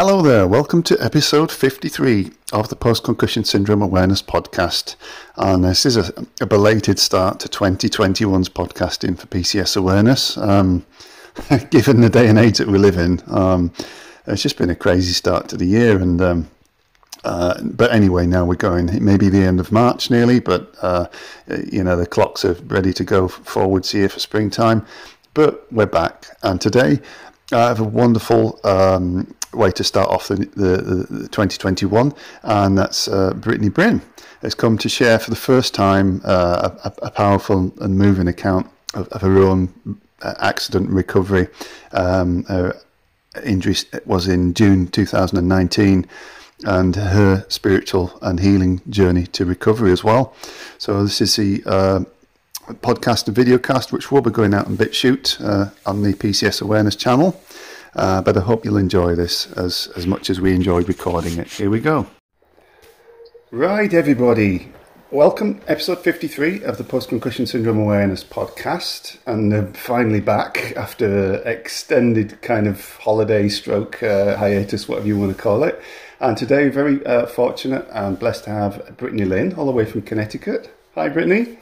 Hello there, welcome to episode 53 of the Post Concussion Syndrome Awareness Podcast. And this is a, a belated start to 2021's podcasting for PCS awareness. Um, given the day and age that we live in, um, it's just been a crazy start to the year. And um, uh, but anyway, now we're going. It may be the end of March nearly, but uh, you know the clocks are ready to go forwards here for springtime. But we're back, and today I have a wonderful um, way to start off the, the, the 2021, and that's uh, Brittany Bryn has come to share for the first time uh, a, a, powerful and moving account of, of her own uh, accident recovery. Um, her injury was in June 2019 and her spiritual and healing journey to recovery as well. So this is the uh, podcast and video cast, which will be going out on BitChute uh, on the PCS Awareness channel. Uh, but I hope you'll enjoy this as, as much as we enjoyed recording it. Here we go. Right, everybody. Welcome, episode 53 of the Post Concussion Syndrome Awareness podcast. And uh, finally back after extended kind of holiday stroke uh, hiatus, whatever you want to call it. And today, very uh, fortunate and blessed to have Brittany Lynn, all the way from Connecticut. Hi, Brittany.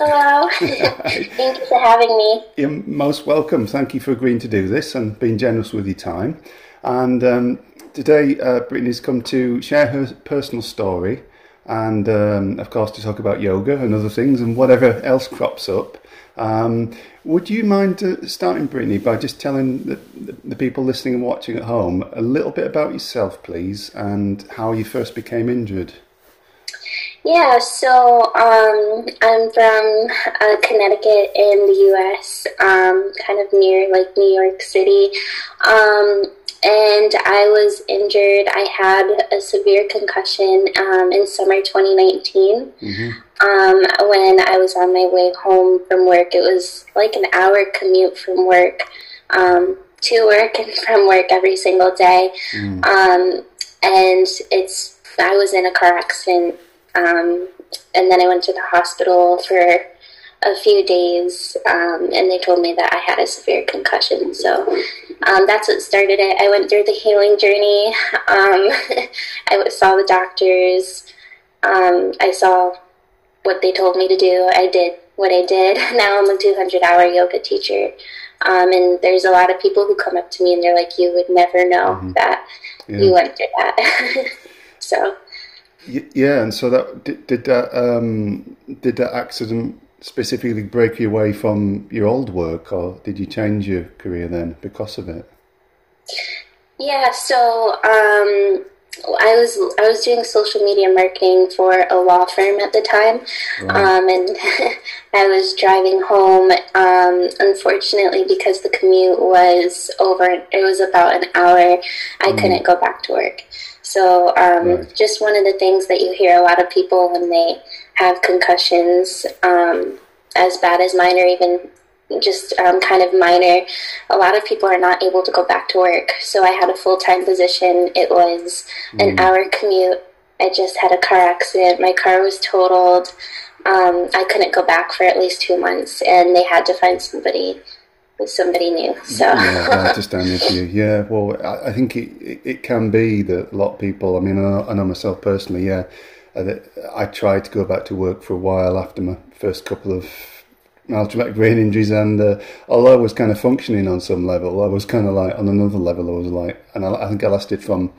Hello. Thank you for having me. You're most welcome. Thank you for agreeing to do this and being generous with your time. And um, today, uh, Brittany's come to share her personal story and, um, of course, to talk about yoga and other things and whatever else crops up. Um, would you mind uh, starting, Brittany, by just telling the, the, people listening and watching at home a little bit about yourself, please, and how you first became injured? Yeah, so um, I'm from uh, Connecticut in the U.S., um, kind of near like New York City. Um, and I was injured. I had a severe concussion um, in summer 2019. Mm-hmm. Um, when I was on my way home from work, it was like an hour commute from work um, to work and from work every single day. Mm. and it's I was in a car accident um, and then I went to the hospital for a few days, um, and they told me that I had a severe concussion. So um, that's what started it. I went through the healing journey. Um, I saw the doctors. Um, I saw what they told me to do. I did what I did. Now I'm a 200 hour yoga teacher. Um, and there's a lot of people who come up to me and they're like, you would never know mm-hmm. that yeah. you went through that. so yeah, and so that did, did that um, did that accident specifically break you away from your old work, or did you change your career then because of it? Yeah, so um, I was I was doing social media marketing for a law firm at the time, right. um, and I was driving home. Um, unfortunately, because the commute was over, it was about an hour. I mm. couldn't go back to work. So, um, right. just one of the things that you hear a lot of people when they have concussions, um, as bad as mine, or even just um, kind of minor, a lot of people are not able to go back to work. So, I had a full time position. It was mm. an hour commute. I just had a car accident. My car was totaled. Um, I couldn't go back for at least two months, and they had to find somebody with somebody new. So yeah, I understand with you. Yeah, well, I, I think it, it can be that a lot of people. I mean, I know, I know myself personally. Yeah, uh, I tried to go back to work for a while after my first couple of mild traumatic brain injuries, and uh, although I was kind of functioning on some level, I was kind of like on another level. I was like, and I, I think I lasted from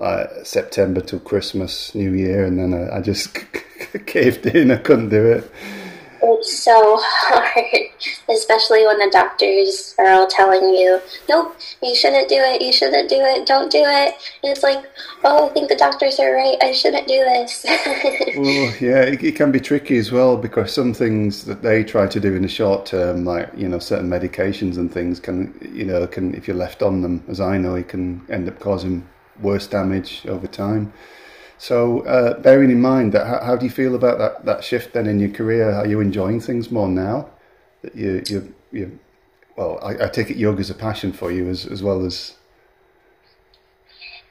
uh, September till Christmas, New Year, and then I, I just caved in. I couldn't do it. It's so hard, especially when the doctors are all telling you, nope, you shouldn't do it, you shouldn't do it, don't do it. And it's like, oh, I think the doctors are right, I shouldn't do this. well, yeah, it, it, can be tricky as well because some things that they try to do in the short term, like, you know, certain medications and things can, you know, can, if you're left on them, as I know, it can end up causing worse damage over time. So, uh, bearing in mind that, how, how, do you feel about that, that shift then in your career? Are you enjoying things more now you you you? Well, I, I take it yoga's a passion for you as as well as.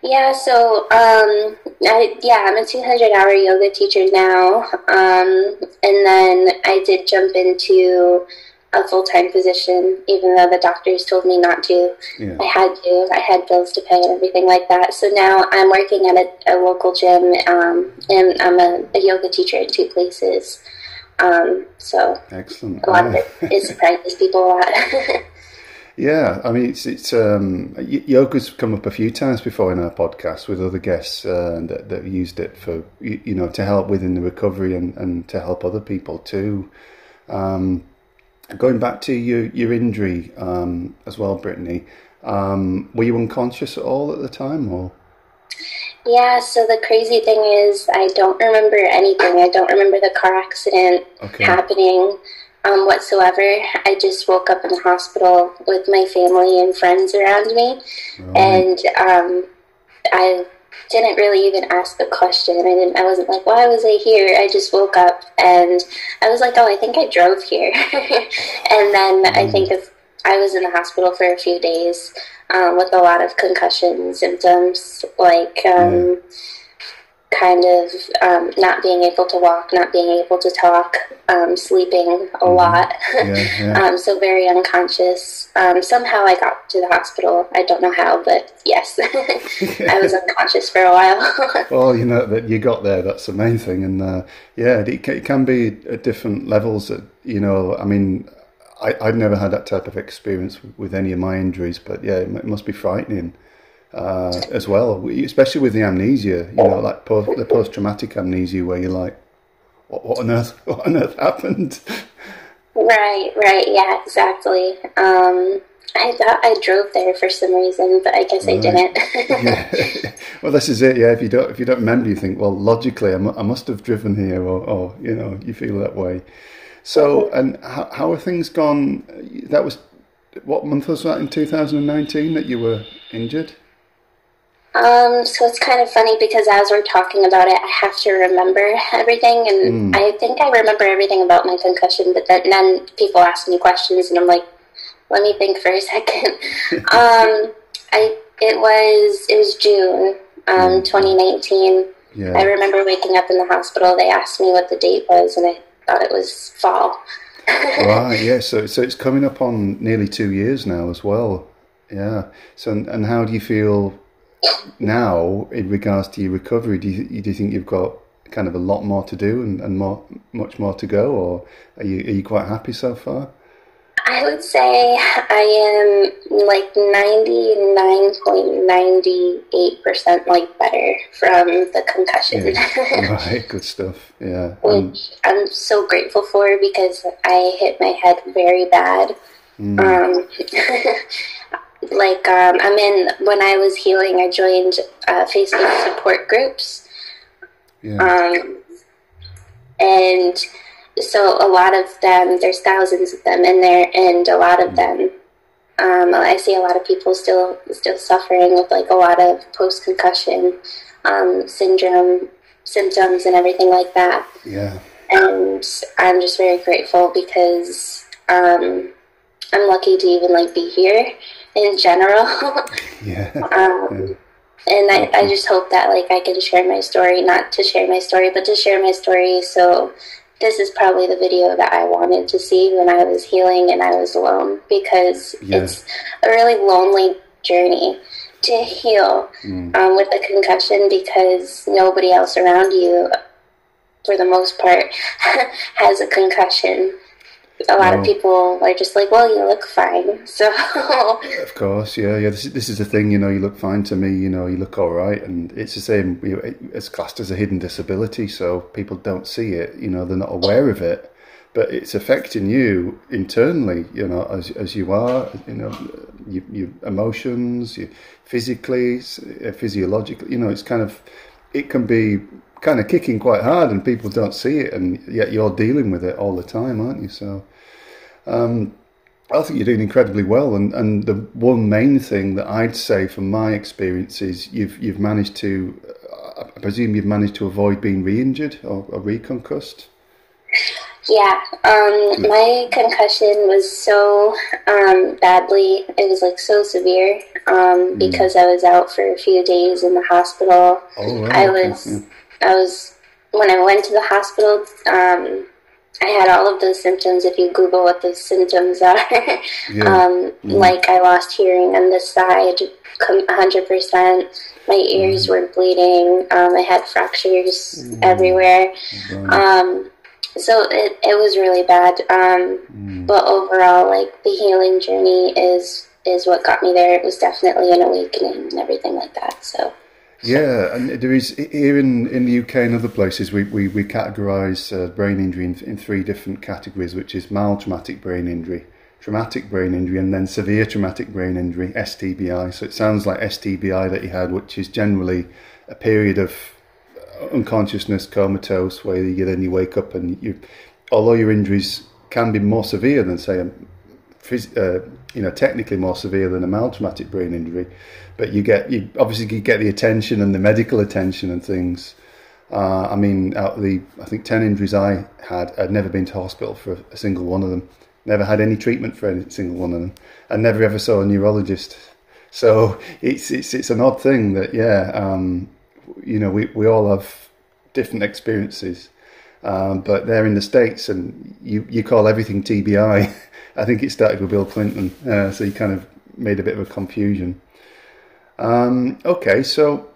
Yeah, so um, I, yeah, I'm a 200 hour yoga teacher now, um, and then I did jump into a full time position, even though the doctors told me not to. Yeah. I had to. I had bills to pay and everything like that. So now I'm working at a, a local gym, um, and I'm a, a, yoga teacher in two places. Um, so excellent. A lot of it, it surprises people a lot. Yeah, I mean, it's it's um, yoga's come up a few times before in our podcast with other guests uh, that that used it for you, you, know to help within the recovery and, and to help other people too. Um, going back to your your injury um, as well, Brittany, um, were you unconscious at all at the time, or? Yeah, so the crazy thing is, I don't remember anything. I don't remember the car accident okay. happening um, whatsoever. I just woke up in the hospital with my family and friends around me, and um, I didn't really even ask the question. I didn't. I wasn't like, "Why was I here?" I just woke up and I was like, "Oh, I think I drove here," and then mm. I think if I was in the hospital for a few days um, with a lot of concussion symptoms, like. Um, mm kind of um, not being able to walk, not being able to talk, um, sleeping a mm-hmm. lot. Yeah, yeah. um, so very unconscious. Um, somehow I got to the hospital. I don't know how, but yes, I was unconscious for a while. well, you know that you got there. That's the main thing, and uh, yeah, it, it, can be at different levels. That you know, I mean. I, I've never had that type of experience with any of my injuries, but yeah, it must be frightening uh, as well, especially with the amnesia. You know, like post, the post-traumatic amnesia, where you're like, "What, what on earth? What on earth happened?" Right, right, yeah, exactly. Um, I thought I drove there for some reason, but I guess right. I didn't. yeah. Well, this is it. Yeah, if you don't, if you don't remember, you think, well, logically, I, m- I must have driven here, or, or, you know, you feel that way. So, and how, how are things gone? That was what month was that in 2019 that you were injured? Um, so it's kind of funny because as we're talking about it, I have to remember everything, and mm. I think I remember everything about my concussion. But then, then people ask me questions, and I'm like, "Let me think for a second. um, I it was it was June, um, 2019. Yeah. I remember waking up in the hospital. They asked me what the date was, and I it was fall. right. Yeah. So so it's coming up on nearly two years now as well. Yeah. So and how do you feel now, in regards to your recovery, do you, do you think you've got kind of a lot more to do and, and more, much more to go, or are you are you quite happy so far? I would say I am like ninety nine point ninety eight percent like better from the concussion. Yeah. right, good stuff. Yeah, which I'm so grateful for because I hit my head very bad. Mm. Um, like um, I'm in when I was healing, I joined uh, Facebook support groups. Yeah. Um, and so a lot of them, there's thousands of them in there, and a lot of them, um, I see a lot of people still still suffering with like a lot of post concussion um, syndrome symptoms and everything like that. Yeah. And I'm just very grateful because um, I'm lucky to even like be here in general. yeah. Um, yeah. And I, I just hope that like I can share my story, not to share my story, but to share my story. So this is probably the video that I wanted to see when I was healing and I was alone because yeah. it's a really lonely journey to heal mm. um, with a concussion because nobody else around you, for the most part, has a concussion a lot of people are just like, "Well, you look fine." So, of course, yeah, yeah. This, this is the thing, you know. You look fine to me, you know. You look all right, and it's the same. You know, it's classed as a hidden disability, so people don't see it. You know, they're not aware of it, but it's affecting you internally. You know, as as you are, you know, your, your emotions, you physically, uh, physiologically. You know, it's kind of, it can be kind of kicking quite hard and people don't see it and yet you're dealing with it all the time aren't you so um, I think you're doing incredibly well and, and the one main thing that I'd say from my experience is you've you've managed to I presume you've managed to avoid being re-injured or, or reconcussed yeah, um, my concussion was so um, badly, it was like so severe um, mm. because I was out for a few days in the hospital. Oh, I was, yeah. I was when I went to the hospital. Um, I had all of those symptoms. If you Google what those symptoms are, yeah. um, mm-hmm. like I lost hearing on the side, hundred percent. My ears mm-hmm. were bleeding. Um, I had fractures mm-hmm. everywhere. Um, so it, it was really bad. Um, mm. But overall, like the healing journey is is what got me there. It was definitely an awakening and everything like that. So. Yeah, and there is here in, in the UK and other places we, we, we categorise uh, brain injury in, in three different categories, which is mild traumatic brain injury, traumatic brain injury, and then severe traumatic brain injury (STBI). So it sounds like STBI that he had, which is generally a period of unconsciousness, comatose, where you then you wake up and you, although your injuries can be more severe than say a uh, you know, technically more severe than a mild traumatic brain injury, but you get you obviously you get the attention and the medical attention and things. Uh, I mean, out of the I think ten injuries I had, I'd never been to hospital for a single one of them. Never had any treatment for any single one of them, and never ever saw a neurologist. So it's it's it's an odd thing that yeah, um, you know, we we all have different experiences. Um, but there in the states, and you you call everything TBI. I think it started with Bill Clinton, uh, so he kind of made a bit of a confusion. Um, okay, so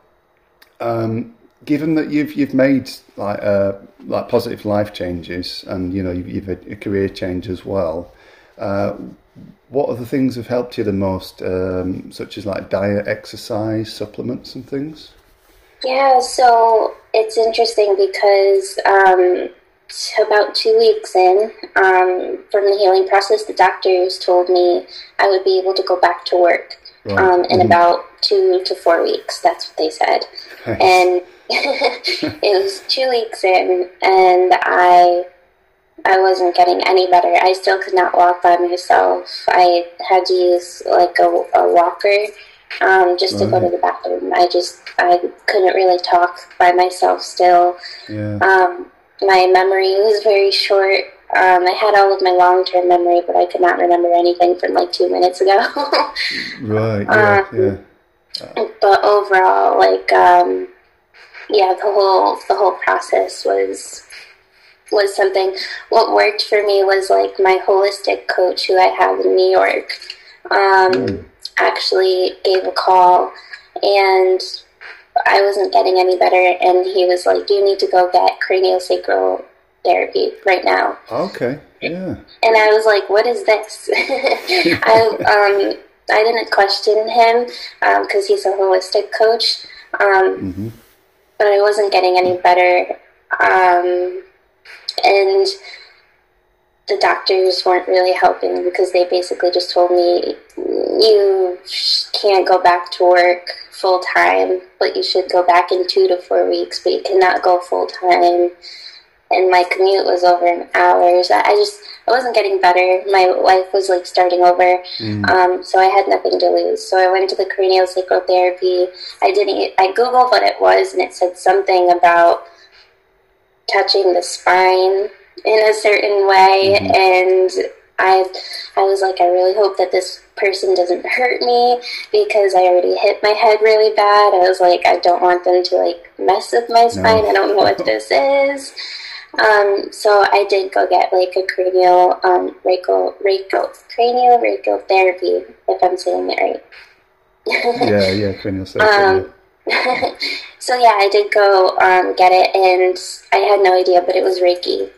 um, given that you've you've made like uh, like positive life changes, and you know you've, you've had a career change as well, uh, what other things have helped you the most, um, such as like diet, exercise, supplements, and things? Yeah, so it's interesting because um, about two weeks in um, from the healing process, the doctors told me I would be able to go back to work right. um, in mm-hmm. about two to four weeks. That's what they said. And it was two weeks in, and I I wasn't getting any better. I still could not walk by myself. I had to use like a, a walker um, just to go to the bathroom. I just I couldn't really talk by myself still. Yeah. Um, my memory was very short. Um, I had all of my long term memory, but I could not remember anything from like two minutes ago. right. Yeah. Um, yeah. But overall, like, um, yeah, the whole the whole process was was something. What worked for me was like my holistic coach, who I have in New York, um, mm. actually gave a call and I wasn't getting any better, and he was like, "You need to go get craniosacral therapy right now." Okay, yeah. And I was like, "What is this?" I um I didn't question him because um, he's a holistic coach, um, mm-hmm. but I wasn't getting any better, um, and the doctors weren't really helping because they basically just told me you can't go back to work full time, but you should go back in two to four weeks, but you cannot go full time. And my commute was over in hours. I just I wasn't getting better. My life was like starting over, mm. um, so I had nothing to lose. So I went to the cranial sacral therapy. I didn't. I googled what it was, and it said something about touching the spine in a certain way, mm-hmm. and I I was like, I really hope that this person doesn't hurt me because I already hit my head really bad. I was like, I don't want them to like mess with my spine. No. I don't know what this is. Um, so I did go get like a cranial, um, rachial, rachial, cranial rachial therapy, if I'm saying it right. yeah, yeah, cranial therapy. Um, so yeah, I did go um, get it, and I had no idea, but it was Reiki.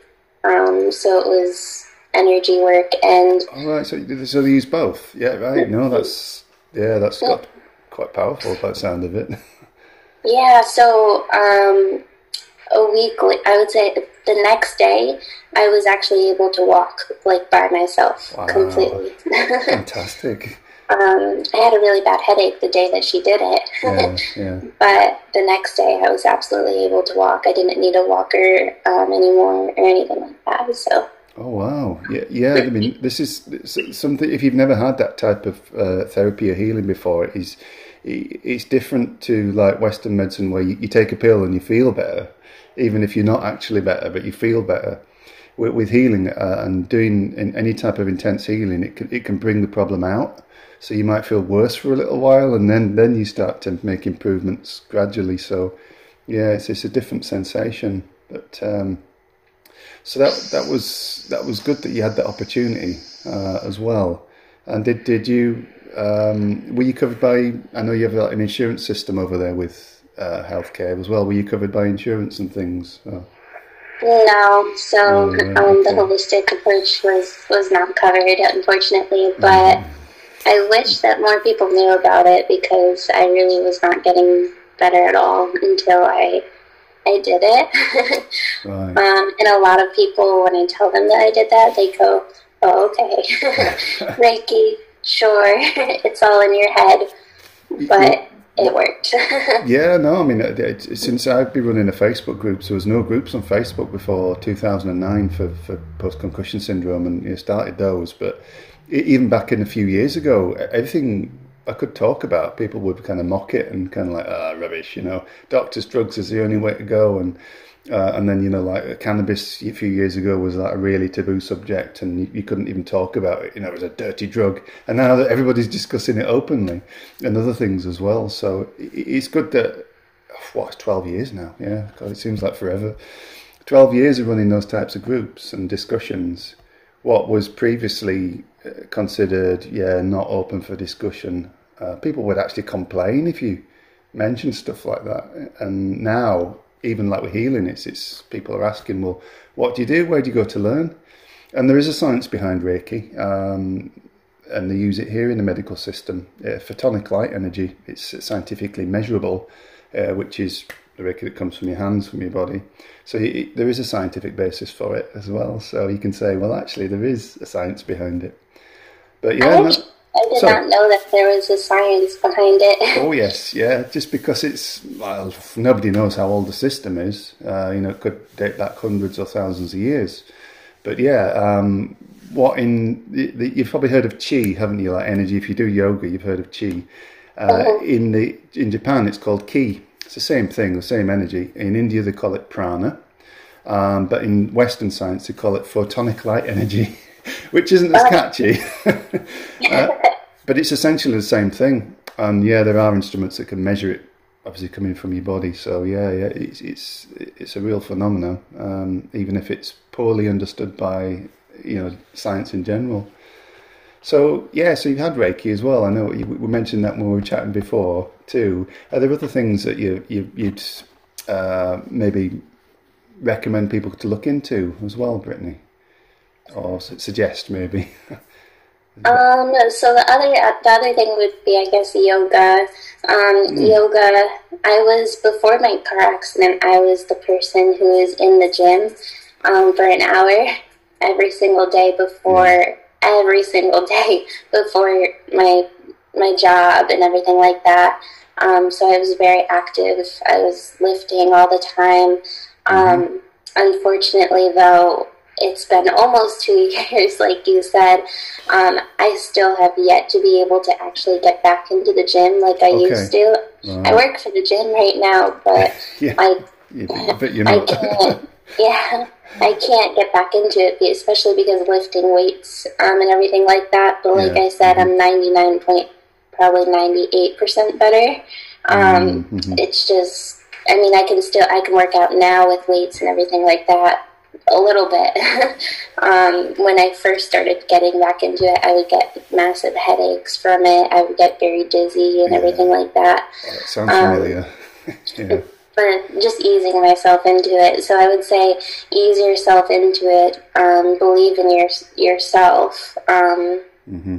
Um, so it was energy work and. All right, so so they use both. Yeah, right. No, that's yeah, that's got quite powerful by the sound of it. Yeah. So um, a week, I would say the next day, I was actually able to walk like by myself wow. completely. Fantastic. Um, I had a really bad headache the day that she did it. Yeah, yeah. but the next day, I was absolutely able to walk. I didn't need a walker um, anymore or anything like that. So Oh wow! Yeah, yeah. I mean, this is something. If you've never had that type of uh, therapy or healing before, is it's different to like Western medicine, where you, you, take a pill and you feel better, even if you're not actually better, but you feel better. With, with healing uh, and doing any type of intense healing, it can, it can bring the problem out. So you might feel worse for a little while, and then then you start to make improvements gradually. So yeah, it's it's a different sensation, but. Um, So that that was that was good that you had that opportunity uh, as well. And did did you um, were you covered by? I know you have like, an insurance system over there with uh, healthcare as well. Were you covered by insurance and things? Oh. No, so um, the holistic approach was was not covered, unfortunately. But mm. I wish that more people knew about it because I really was not getting better at all until I I did it. right. um, and a lot of people, when I tell them that I did that, they go, "Oh, okay, Reiki, sure, it's all in your head," but it worked. yeah, no, I mean, it, it, since I've been running a Facebook group, there was no groups on Facebook before 2009 for, for post concussion syndrome, and you started those. But even back in a few years ago, everything I could talk about, people would kind of mock it and kind of like, ah, oh, rubbish, you know, doctors' drugs is the only way to go. And uh, and then, you know, like cannabis a few years ago was like a really taboo subject and you, you, couldn't even talk about it. You know, it was a dirty drug. And now that everybody's discussing it openly and other things as well. So it's good that, what, 12 years now? Yeah, God, it seems like forever. 12 years of running those types of groups and discussions. What was previously uh, considered, yeah, not open for discussion. Uh, people would actually complain if you mentioned stuff like that. And now even like with healing, it's it's people are asking, well, what do you do? Where do you go to learn? And there is a science behind Reiki, um, and they use it here in the medical system. Uh, photonic light energy, it's scientifically measurable, uh, which is the Reiki that comes from your hands, from your body. So it, there is a scientific basis for it as well. So you can say, well, actually, there is a science behind it. But yeah. I did not know that there was a science behind it. oh yes, yeah. Just because it's well, nobody knows how old the system is. Uh, you know, it could date back hundreds or thousands of years. But yeah, um, what in the, the, you've probably heard of chi, haven't you? Like energy. If you do yoga, you've heard of chi. Uh, uh-huh. In the in Japan, it's called ki. It's the same thing, the same energy. In India, they call it prana. Um, but in Western science, they call it photonic light energy. which isn't as catchy. uh, but it's essentially the same thing. And yeah, there are instruments that can measure it, obviously coming from your body. So yeah, yeah, it's it's it's a real phenomenon, um, even if it's poorly understood by you know science in general. So yeah, so you've had Reiki as well. I know we mentioned that when we were chatting before too. Are there other things that you, you would uh, maybe recommend people to look into as well, Brittany? Or suggest maybe? um, so the other the other thing would be, I guess, yoga. Um, mm. Yoga. I was before my car accident. I was the person who was in the gym um, for an hour every single day before mm. every single day before my my job and everything like that. Um, so I was very active. I was lifting all the time. mm-hmm. Um, unfortunately, though, it's been almost two years, like you said. Um, I still have yet to be able to actually get back into the gym like I okay. used to. I work for the gym right now, but yeah. I, but you know. I can't. yeah, I can't get back into it, especially because lifting weights um, and everything like that. But like yeah. I said, mm-hmm. I'm 99 point, probably 98 percent better. Um, mm-hmm. It's just, I mean, I can still I can work out now with weights and everything like that a little bit. um, when I first started getting back into it, I would get massive headaches from it. I would get very dizzy and yeah. everything like that. Oh, sounds um, familiar. yeah. But just easing myself into it. So I would say ease yourself into it. Um, believe in your yourself. Um, mm-hmm.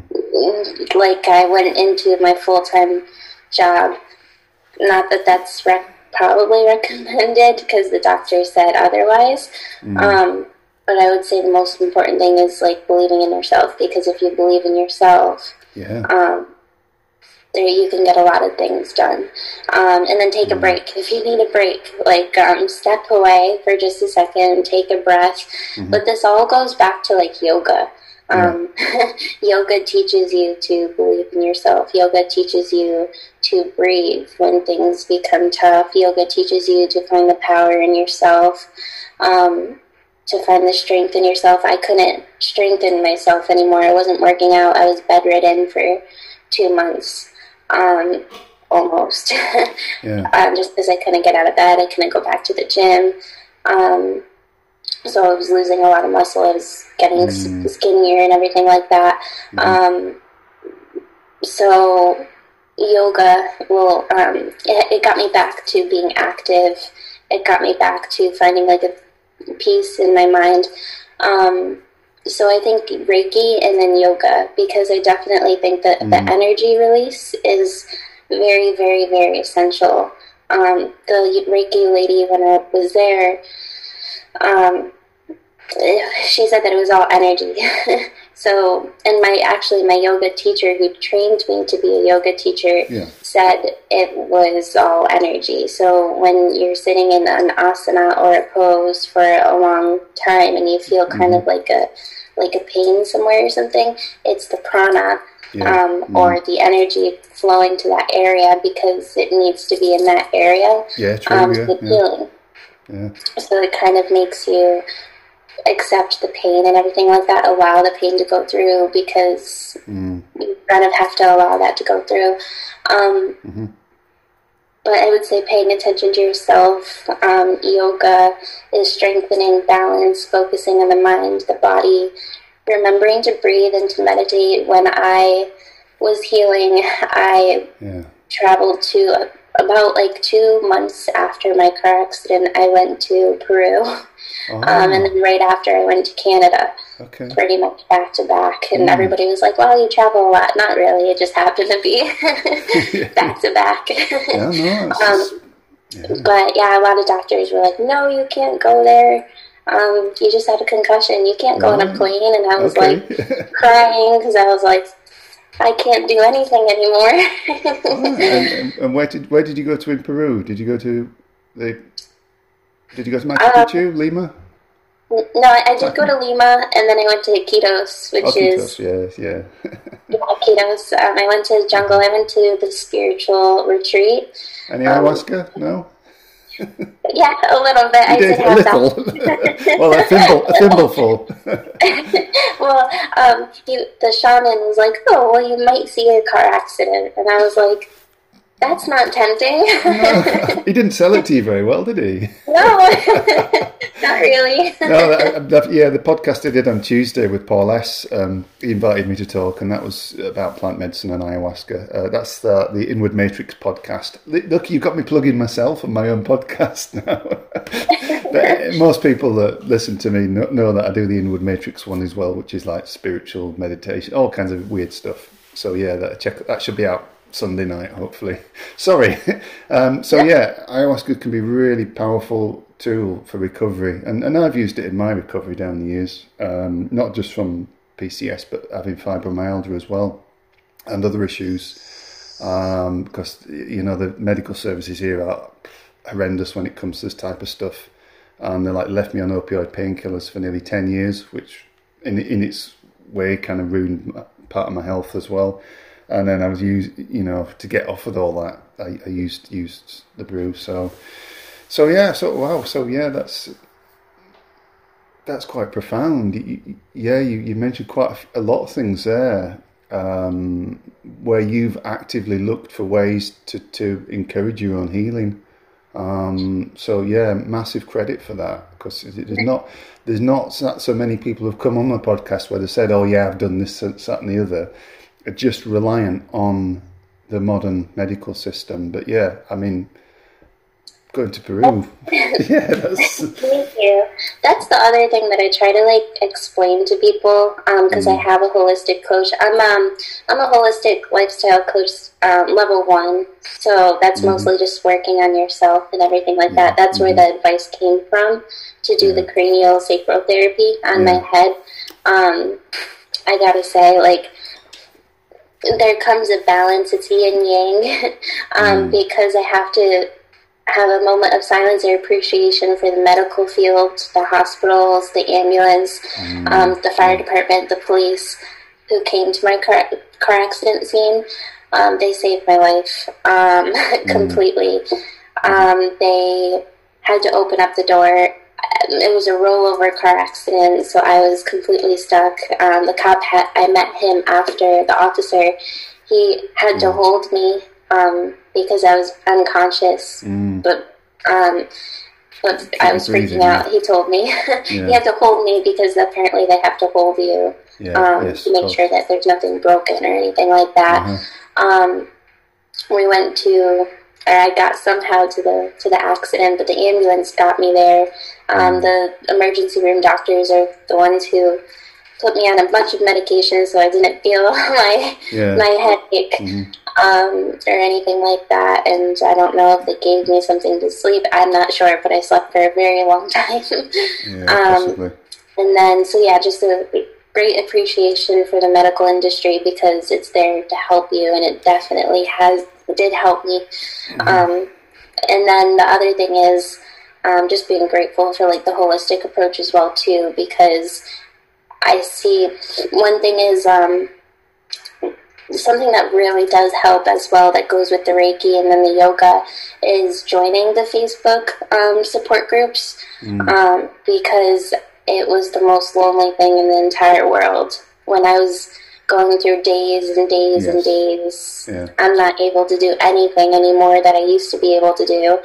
Like I went into my full time job. Not that that's rec- probably recommended because the doctor said otherwise. Mm. Um, but I would say the most important thing is like believing in yourself because if you believe in yourself, yeah. Um, there you can get a lot of things done. Um, and then take mm. a break if you need a break. Like um, step away for just a second, take a breath. Mm-hmm. But this all goes back to like yoga. Um, yeah. yoga teaches you to believe in yourself. Yoga teaches you to breathe when things become tough. Yoga teaches you to find the power in yourself, um, to find the strength in yourself. I couldn't strengthen myself anymore. I wasn't working out. I was bedridden for two months, um, almost. yeah. um, just because I couldn't get out of bed, I couldn't go back to the gym. Um, so I was losing a lot of muscle. I was getting mm. skinnier and everything like that. Mm. Um, so yoga will um, it, it, got me back to being active. It got me back to finding like a peace in my mind. Um, so I think Reiki and then yoga because I definitely think that mm. the energy release is very, very, very essential. Um, the Reiki lady when I was there, um, she said that it was all energy. so, and my actually my yoga teacher who trained me to be a yoga teacher yeah. said it was all energy. So when you're sitting in an asana or a pose for a long time and you feel kind mm-hmm. of like a like a pain somewhere or something, it's the prana. Yeah. Um, mm-hmm. Or the energy flowing to that area because it needs to be in that area. Yeah, true. Um, yeah, yeah. healing. Yeah. So it kind of makes you accept the pain and everything like that, allow the pain to go through because mm. you kind of have to allow that to go through. Um, mm-hmm. But I would say paying attention to yourself. Um, yoga is strengthening balance, focusing on the mind, the body, remembering to breathe and to meditate. When I was healing, I yeah. traveled to about like two months after my car accident, I went to Peru. Oh. Um, and then right after, I went to Canada. Okay. Pretty much back to back. And mm. everybody was like, well, you travel a lot. Not really. It just happened to be back to back. yeah, no, um, yeah. But yeah, a lot of doctors were like, no, you can't go there. Um, you just had a concussion. You can't go on a plane. And I was okay. like crying because I was like, I can't do anything anymore. oh, and, and, where did where did you go to in Peru? Did you go to the? Did you go to Machu um, Picchu, um, Lima? No, I did go to Lima, and then I went to Iquitos, which oh, is yes, yeah, yeah, Iquitos. Um, I went to the jungle. I went to the spiritual retreat. Any um, ayahuasca? No. yeah, a little bit. You I did, did a little. well, a thimble, a thimbleful. well, um, he, the shaman was like, "Oh, well, you might see a car accident," and I was like, "That's not tempting." no, he didn't sell it to you very well, did he? No, not really. no, that, that, yeah, the podcast I did on Tuesday with Paul S. Um, he invited me to talk, and that was about plant medicine and ayahuasca. Uh, that's the, the Inward Matrix podcast. Look, you've got me plugging myself on my own podcast now. but most people that listen to me know, know that I do the Inward Matrix one as well, which is like spiritual meditation, all kinds of weird stuff. So yeah, that check that should be out Sunday night, hopefully. Sorry. Um, so yeah, ayahuasca can be really powerful tool for recovery, and, and I've used it in my recovery down the years, um, not just from PCS, but having fibromyalgia as well, and other issues. Um, because you know the medical services here are horrendous when it comes to this type of stuff, and they like left me on opioid painkillers for nearly ten years, which in in its way kind of ruined part of my health as well. And then I was used, you know, to get off with all that, I, I used used the brew. So so yeah, so wow, so yeah, that's that's quite profound. yeah, you, you mentioned quite a, lot of things there um, where you've actively looked for ways to, to encourage your own healing. Um, so yeah, massive credit for that because there's not there's not so many people who've come on the podcast where they said, "Oh yeah, I've done this, that, and the other," just reliant on the modern medical system. But yeah, I mean, going to Peru. Oh. yeah, that's. Thank you. That's the other thing that I try to like explain to people because um, mm. I have a holistic coach. I'm um I'm a holistic lifestyle coach um, level one, so that's mm. mostly just working on yourself and everything like yeah. that. That's mm. where mm-hmm. the advice came from to do yeah. the cranial sacral therapy on yeah. my head. Um, I gotta say, like there comes a balance. It's yin yang, um, mm. because I have to have a moment of silence or appreciation for the medical field, the hospitals, the ambulance, mm. um, the fire department, the police who came to my car, car accident scene. Um, they saved my life um, mm. completely. Um, they had to open up the door. It was a rollover car accident, so I was completely stuck. Um, the cop had, I met him after the officer. He had to mm. hold me um, because I was unconscious. Mm. But um, but I was freaking out. He told me yeah. he had to hold me because apparently they have to hold you yeah, um, yes, to make sure that there's nothing broken or anything like that. Uh-huh. Um, we went to, or I got somehow to the to the accident, but the ambulance got me there. Um, mm. the emergency room doctors are the ones who put me on a bunch of medications so I didn't feel my yeah. my headache mm-hmm. um, or anything like that. And I don't know if they gave me something to sleep. I'm not sure, but I slept for a very long time. yeah, um, and then, so yeah, just a great appreciation for the medical industry because it's there to help you, and it definitely has did help me. Mm-hmm. Um, and then the other thing is um, just being grateful for like the holistic approach as well too, because I see one thing is um, something that really does help as well that goes with the Reiki and then the yoga is joining the Facebook um, support groups mm. um, because it was the most lonely thing in the entire world when I was going through days and days yes. and days. Yeah. I'm not able to do anything anymore that I used to be able to do.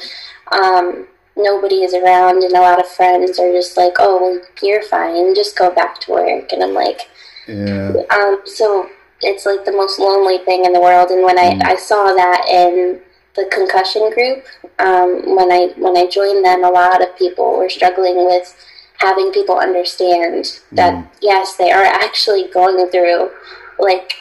Um, nobody is around, and a lot of friends are just like, "Oh, well, you're fine. Just go back to work." And I'm like, "Yeah." Um, so it's like the most lonely thing in the world. And when mm. I, I saw that in the concussion group, um, when I when I joined them, a lot of people were struggling with having people understand that mm. yes, they are actually going through like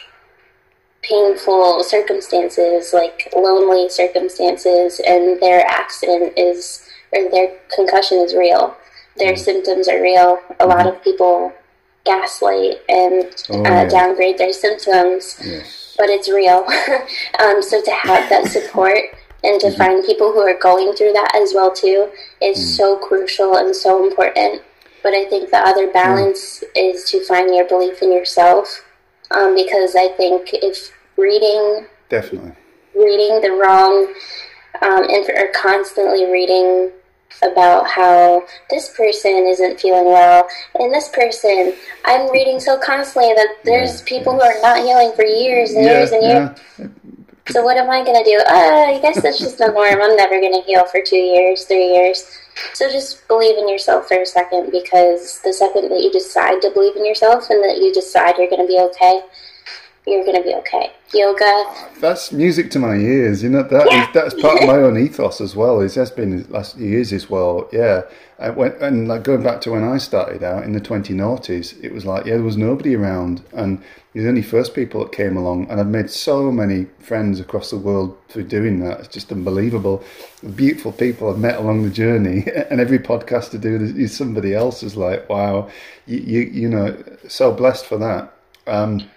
painful circumstances, like lonely circumstances, and their accident is or their concussion is real. Their mm. symptoms are real. A mm. lot of people gaslight and oh, uh, yeah. downgrade their symptoms, yes. but it's real. um, so to have that support and to mm-hmm. find people who are going through that as well too is mm. so crucial and so important. But I think the other balance is to find your belief in yourself, um, because I think if reading definitely. reading the wrong um, and or constantly reading about how this person isn't feeling well and this person i'm reading so constantly that there's yeah, people who are not healing for years and yeah, years and years. yeah. So what am i going to do uh, i guess that's just the norm i'm never going to heal for two years three years so just believe in yourself for a second because the second that you decide to believe in yourself and that you decide you're going to be okay you're going to be okay. Yoga. That's music to my ears. You know that yeah. is, that's part of my own ethos as well. It has been last years as well. Yeah, when, and like going back to when I started out in the 20 noughties, it was like yeah, there was nobody around, and the only first people that came along, and I've made so many friends across the world through doing that. It's just unbelievable. Beautiful people I've met along the journey, and every podcast to do is somebody else is like, wow, you you, you know, so blessed for that. Um,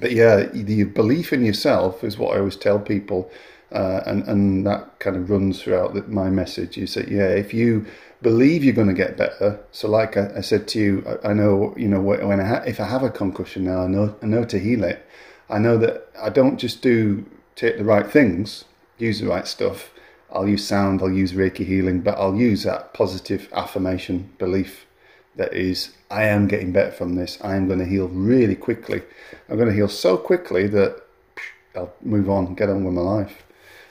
but yeah, the belief in yourself is what I always tell people, uh, and and that kind of runs throughout the, my message. Is that yeah, if you believe you're going to get better, so like I, I said to you, I, I, know you know when I ha- if I have a concussion now, I know I know to heal it. I know that I don't just do take the right things, use the right stuff. I'll use sound, I'll use Reiki healing, but I'll use that positive affirmation belief that is, I am getting better from this. I am going to heal really quickly. I'm going to heal so quickly that I'll move on, get on with my life.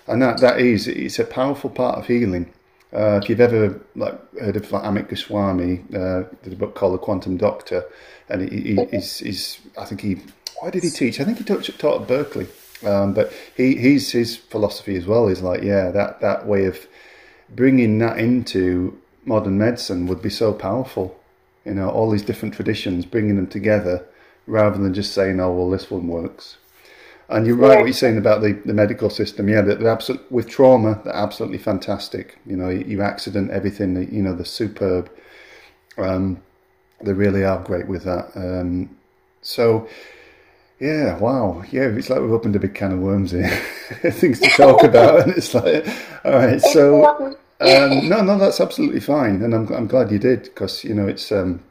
And that, that is, it's a powerful part of healing. Uh, if you've ever like heard of like, Amit Goswami, uh, did a book called The Quantum Doctor, and he, he, he's, he's, I think he, why did he teach? I think he taught, taught at Berkeley, um, but he, he's his philosophy as well is like, yeah, that that way of bringing that into modern medicine would be so powerful you know, all these different traditions, bringing them together rather than just saying, oh, well, this one works. And you're right what you're saying about the, the medical system. Yeah, they're, absolute, with trauma, they're absolutely fantastic. You know, you accident, everything, you know, they're superb. Um, they really are great with that. Um, so, yeah, wow. Yeah, it's like we've opened a big can of worms here. Things to talk about. And it's like, all right, so um, no, no, that's absolutely fine, and I'm I'm glad you did because you know it's um,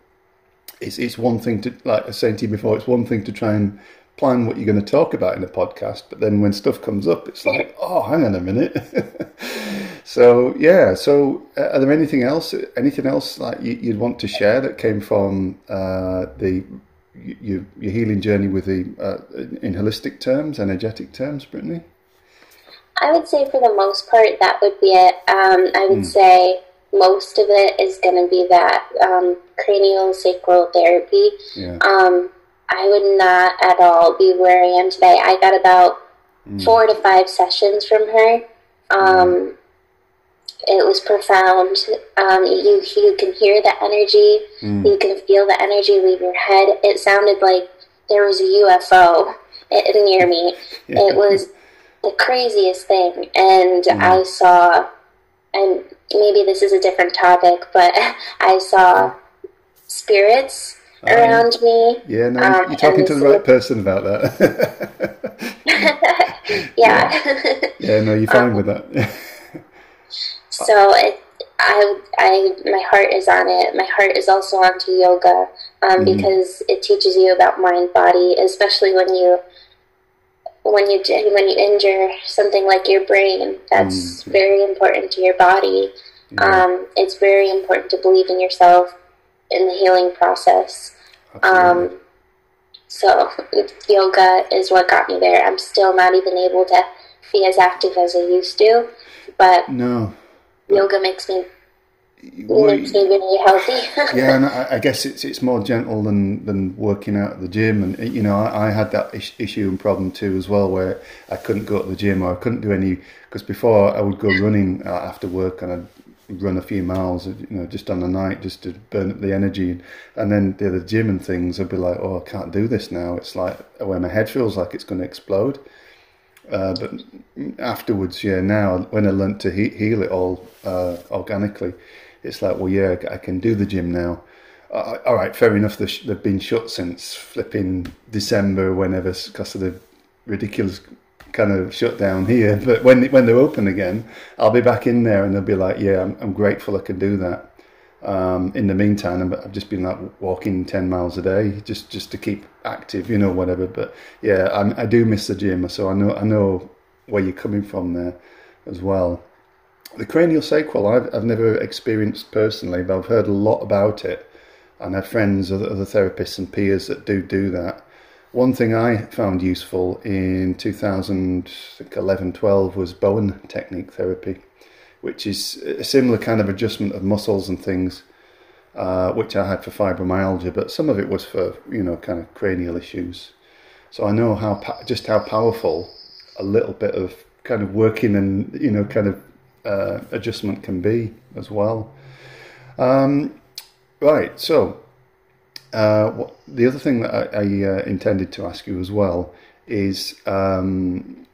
it's it's one thing to like I was saying to you before, it's one thing to try and plan what you're going to talk about in a podcast, but then when stuff comes up, it's like, oh, hang on a minute. so yeah, so uh, are there anything else, anything else like you, would want to share that came from uh, the your, your healing journey with the uh, in holistic terms, energetic terms, Brittany? I would say for the most part that would be it. Um, I would mm. say most of it is going to be that um, cranial sacral therapy. Yeah. Um, I would not at all be where I am today. I got about four to five sessions from her. Um, It was profound. Um, you you can hear the energy. You can feel the energy leave your head. It sounded like there was a UFO near me. Yeah. It was the craziest thing, and I saw, and maybe this is a different topic, but I saw spirits Oh, yeah. around me. Yeah, no, Um, you're talking to the right person about that. Yeah. yeah, no, you're fine with that. so it, I, I, my heart is on it. My heart is also onto yoga um, because it teaches you about mind body, especially when you when you when you injure something like your brain. That's very important to your body. Um, it's very important to believe in yourself in the healing process. Absolutely. Um, so yoga is what got me there. I'm still not even able to be as active as I used to, but no. yoga makes me Well, makes me really healthy. yeah, and I, I guess it's it's more gentle than, than working out at the gym, and you know I, I had that is- issue and problem too as well, where I couldn't go to the gym or I couldn't do any because before I would go running uh, after work and I'd run a few miles, you know, just on the night just to burn up the energy, and then the, the gym and things, I'd be like, oh, I can't do this now. It's like where my head feels like it's going to explode. Uh, but afterwards, yeah, now when I learnt to he- heal it all uh, organically, it's like, well, yeah, I can do the gym now. Uh, all right, fair enough. They've been shut since flipping December, whenever, because of the ridiculous kind of shut down here. But when when they're open again, I'll be back in there, and they'll be like, yeah, I'm, I'm grateful I can do that. Um, in the meantime, I'm- I've just been like walking ten miles a day, just just to keep active, you know, whatever. But yeah, I, I do miss the gym, so I know I know where you're coming from there as well. The cranial sacral, I've I've never experienced personally, but I've heard a lot about it, and I have friends, other, other therapists and peers that do do that. One thing I found useful in 2011 12 was Bowen technique therapy, which is a similar kind of adjustment of muscles and things, uh, which I had for fibromyalgia, but some of it was for, you know, kind of cranial issues. So I know how just how powerful a little bit of kind of working and, you know, kind of uh, adjustment can be as well. Um, right, so uh, what, the other thing that I, I uh, intended to ask you as well is um,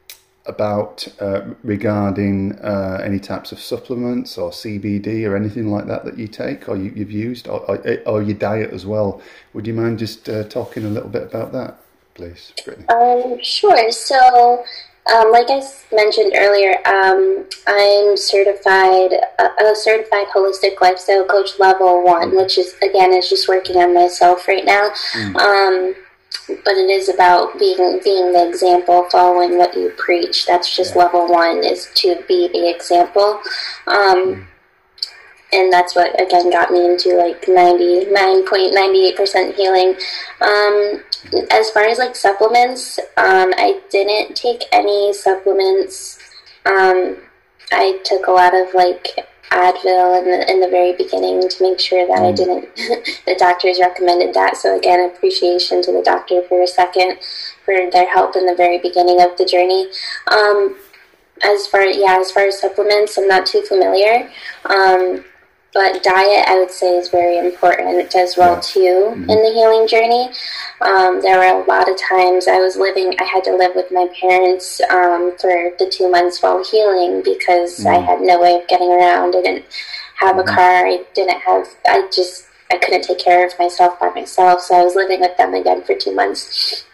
about uh, regarding uh, any types of supplements or CBD or anything like that that you take or you, you've used or, or, or your diet as well. Would you mind just uh, talking a little bit about that, please, Brittany? Um, sure. So, um, like I mentioned earlier, um, I'm certified a, a certified holistic lifestyle coach level one, which is again is just working on myself right now. Um, but it is about being being the example, following what you preach. That's just level one is to be the example. Um, and that's what again got me into like 99.98% healing um, as far as like supplements um, i didn't take any supplements. Um, i took a lot of like advil in the, in the very beginning to make sure that i didn't the doctors recommended that. So again appreciation to the doctor for a second for their help in the very beginning of the journey. Um, as far yeah as far as supplements i'm not too familiar. Um, but diet i would say is very important as well Yeah. too in the healing journey. Um, there were a lot of times i was living i had to live with my parents um, for the two months while healing because i had no way of getting around. I didn't have a car. I didn't have i just i couldn't take care of myself by myself. So i was living with them again for two months.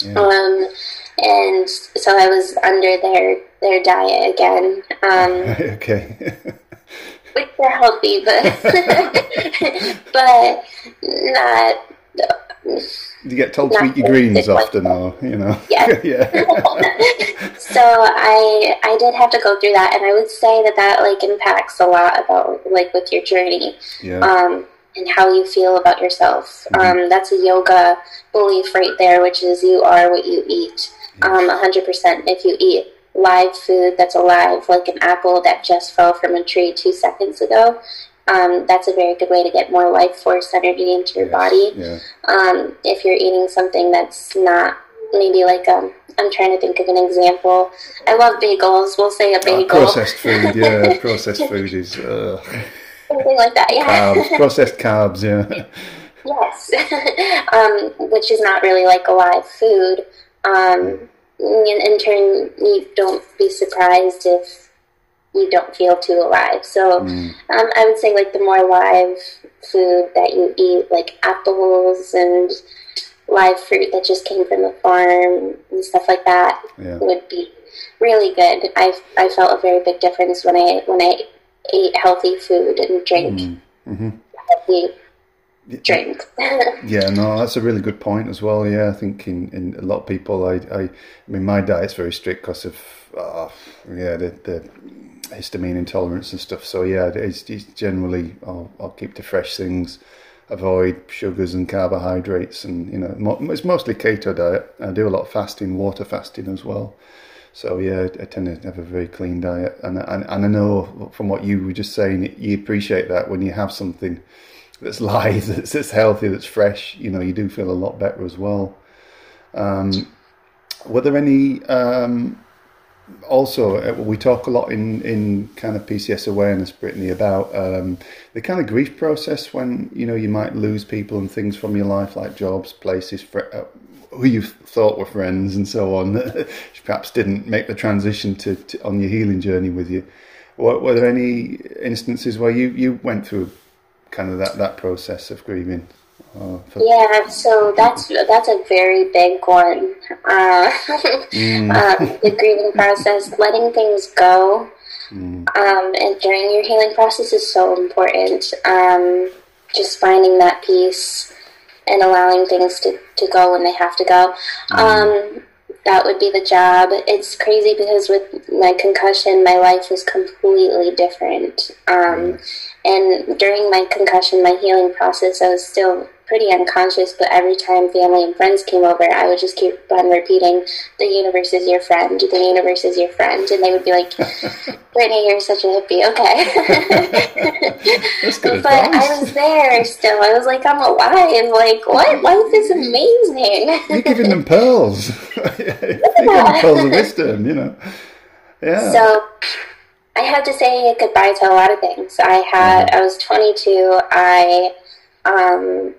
Yeah. um, and so I was under their their diet again, um, okay. which they're healthy, but but not. you get told to eat your greens often, or you know. Yeah. yeah. so I I did have to go through that, and I would say that that like impacts a lot about like with your journey. Yeah. um, and how you feel about yourself. Um, that's a yoga belief right there, which is you are what you eat. Um, 100%. If you eat live food that's alive, like an apple that just fell from a tree two seconds ago, um, that's a very good way to get more life force energy into your Yes, body. Yeah. Um, if you're eating something that's not maybe like um, I'm trying to think of an example. I love bagels. We'll say a Oh, bagel, processed food, yeah. processed food is uh, something like that. Yeah. carbs, processed carbs, yeah. Yes, um, which is not really like a live food. Um, in, in turn, you don't be surprised if you don't feel too alive. So Mm. um, I would say like the more live food that you eat, like apples and live fruit that just came from the farm and stuff like that, Yeah. would be really good. I I felt a very big difference when I when I ate healthy food and drank Mm-hmm. healthy drink. Yeah, no, that's a really good point as well. Yeah, I think in, in a lot of people, I, I, I mean, my diet's very strict because of, uh, yeah, the, the histamine intolerance and stuff. So yeah, it's, it's generally I'll, I'll keep to fresh things, avoid sugars and carbohydrates, and you know, mo- it's mostly keto diet. I do a lot of fasting, water fasting as well. So yeah, I tend to have a very clean diet, and and, and I know from what you were just saying, you appreciate that when you have something that's live, that's, that's healthy, that's fresh. You know, you do feel a lot better as well. Um, were there any? Um, also, uh, we talk a lot in, in kind of PCS awareness, Brittany, about um, the kind of grief process when you know you might lose people and things from your life, like jobs, places, fr- uh, who you thought were friends, and so on, that perhaps didn't make the transition to, to on your healing journey with you. Were, were there any instances where you, you went through kind of that, that process of grieving? Uh, for, Yeah, so that's that's a very big one. Uh, um, the grieving process, letting things go, um, and during your healing process is so important. Um, just finding that peace and allowing things to, to go when they have to go. Um, that would be the job. It's crazy because with my concussion, my life was completely different. Um, and during my concussion, my healing process, I was still pretty unconscious, but every time family and friends came over, I would just keep on repeating, The universe is your friend, the universe is your friend. And they would be like, Brittany, you're such a hippie. Okay. But advice. I was there still. I was like, I'm alive. Like, what? Mm-hmm. Life is amazing. You're giving them pearls. You're giving them pearls of wisdom, you know. Yeah. So I had to say goodbye to a lot of things. I had I was 22. I um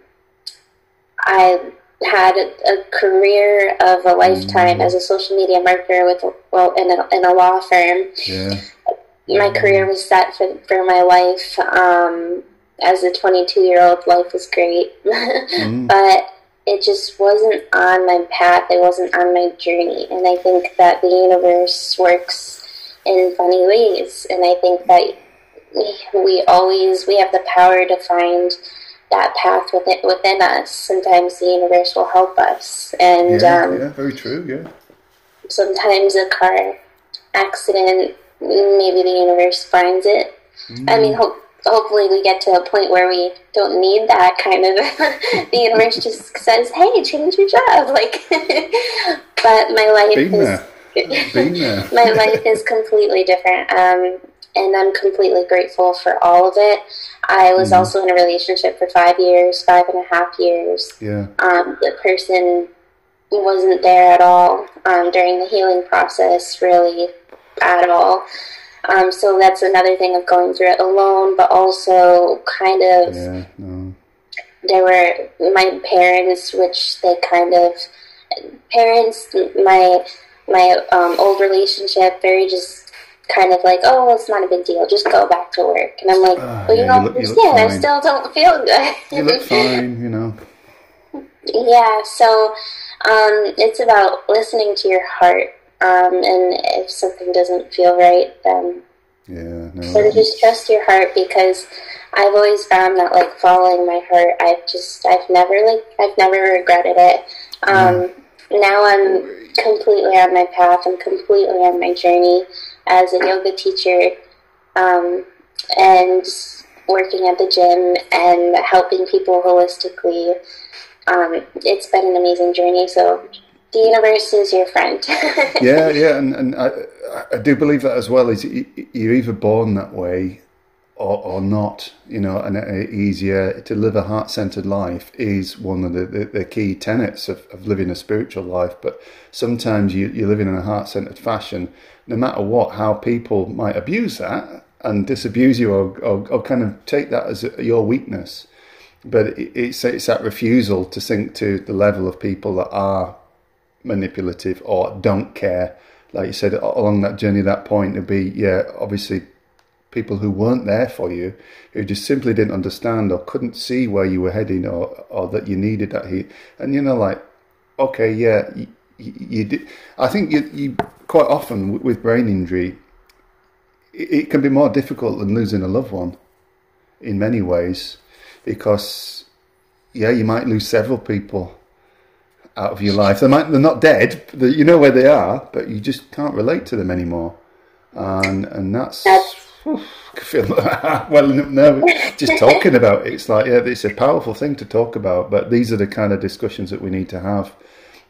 I had a, career of a lifetime as a social media marketer with well in a, in a law firm. yeah. My career was set for for my life. Um, as a 22 year old, life was great, but it just wasn't on my path. It wasn't on my journey, and I think that the universe works in funny ways, and I think that we, we always we have the power to find that path within within us. Sometimes the universe will help us, and Yeah, um, yeah, very true, yeah. sometimes a car accident, maybe the universe finds it. I mean, hope, hopefully we get to a point where we don't need that kind of. the universe just says, "Hey, change your job." Like, but my life there. Been there. my life is completely different, um, and I'm completely grateful for all of it. I was also in a relationship for five years, five and a half years Yeah. um, the person wasn't there at all um, during the healing process, really at all. Um, so that's another thing of going through it alone, but also kind of Yeah, no. there were my parents, which they kind of parents, my my um, old relationship, very just kind of like, oh, it's not a big deal, just go back to work. And I'm like, Ah, well, you yeah, don't you look- understand, I still don't feel good. You look fine, you know. Yeah, so um, it's about listening to your heart, um, and if something doesn't feel right, then Yeah, no. then just trust your heart because I've always found that like following my heart, I've just I've never like I've never regretted it. Um, Now I'm completely on my path. I'm completely on my journey as a yoga teacher, um, and working at the gym and helping people holistically. Um, it's been an amazing journey. So the universe is your friend. yeah, yeah, and, and I, I do believe that as well. Is you're either born that way, or, or not, you know, and uh, easier to live a heart centered life is one of the, the, the key tenets of, of, living a spiritual life. But sometimes you, you're living in a heart centered fashion, no matter what, how people might abuse that and disabuse you or, or, or kind of take that as your weakness. But it, it's, it's that refusal to sink to the level of people that are manipulative or don't care. Like you said, along that journey, that point would be, yeah, obviously people who weren't there for you, who just simply didn't understand or couldn't see where you were heading or, or that you needed that heat. And you know, like, okay, yeah, you, you, did. I think you, you quite often with brain injury, it, it can be more difficult than losing a loved one in many ways because, yeah, you might lose several people out of your life. They might, they're not dead, you know where they are, but you just can't relate to them anymore. And, and that's I feel well no just talking about it, it's like yeah it's a powerful thing to talk about but these are the kind of discussions that we need to have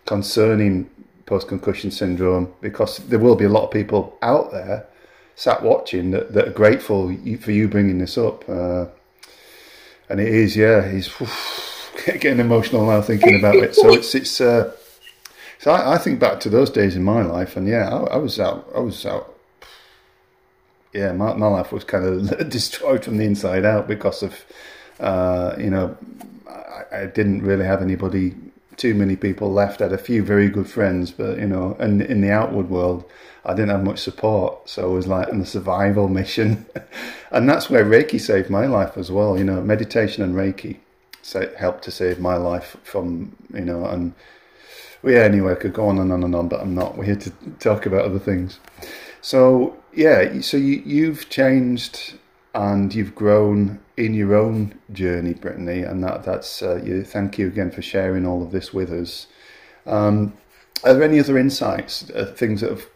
concerning post concussion syndrome because there will be a lot of people out there sat watching that, that are grateful for you bringing this up uh, and it is yeah he's getting emotional now thinking about it. So it's it's uh, so I, I, think back to those days in my life and yeah I, I was out I was out yeah, my, my life was kind of destroyed from the inside out because of, uh, you know, I, I, didn't really have anybody, too many people left. I had a few very good friends, but, you know, and in the outward world, I didn't have much support. So it was like on a survival mission. and that's where Reiki saved my life as well. You know, meditation and Reiki helped to save my life from, you know, and, well, yeah, anyway, I could go on and on and on, but I'm not. We're here to talk about other things. So yeah, so you, you've changed and you've grown in your own journey, Brittany, and that that's uh, you. Thank you again for sharing all of this with us. Um, are there any other insights, uh, things that have,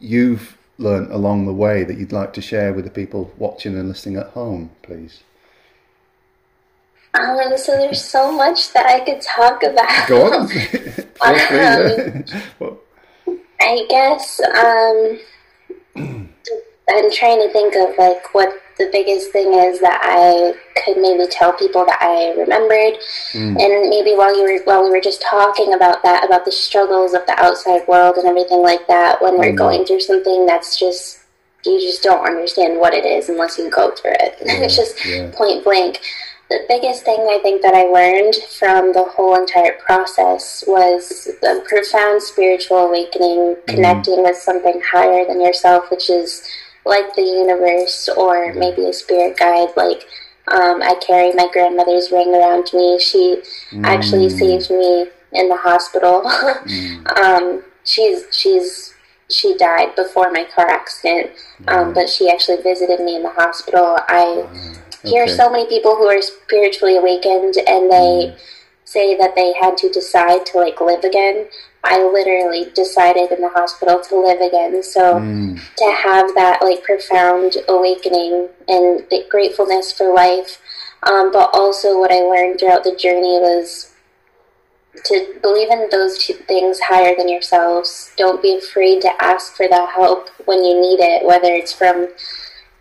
you've learned along the way that you'd like to share with the people watching and listening at home, please? Um, so there's so much that I could talk about. Go on. um, I guess um, I'm trying to think of like what the biggest thing is that I could maybe tell people that I remembered, mm. and maybe while you were while we were just talking about that about the struggles of the outside world and everything like that, when we're mm. going through something that's just you just don't understand what it is unless you go through it. Yeah, it's just yeah. point blank the biggest thing I think that I learned from the whole entire process was a profound spiritual awakening, mm-hmm. connecting with something higher than yourself, which is like the universe or maybe a spirit guide. Like um, I carry my grandmother's ring around me. She mm. actually saved me in the hospital. mm. um, she's she's she died before my car accident, um, but she actually visited me in the hospital. I hear okay. so many people who are spiritually awakened and they mm. say that they had to decide to like live again. I literally decided in the hospital to live again. So mm. to have that like profound awakening and gratefulness for life. Um, but also what I learned throughout the journey was to believe in those two things higher than yourselves. Don't be afraid to ask for that help when you need it, whether it's from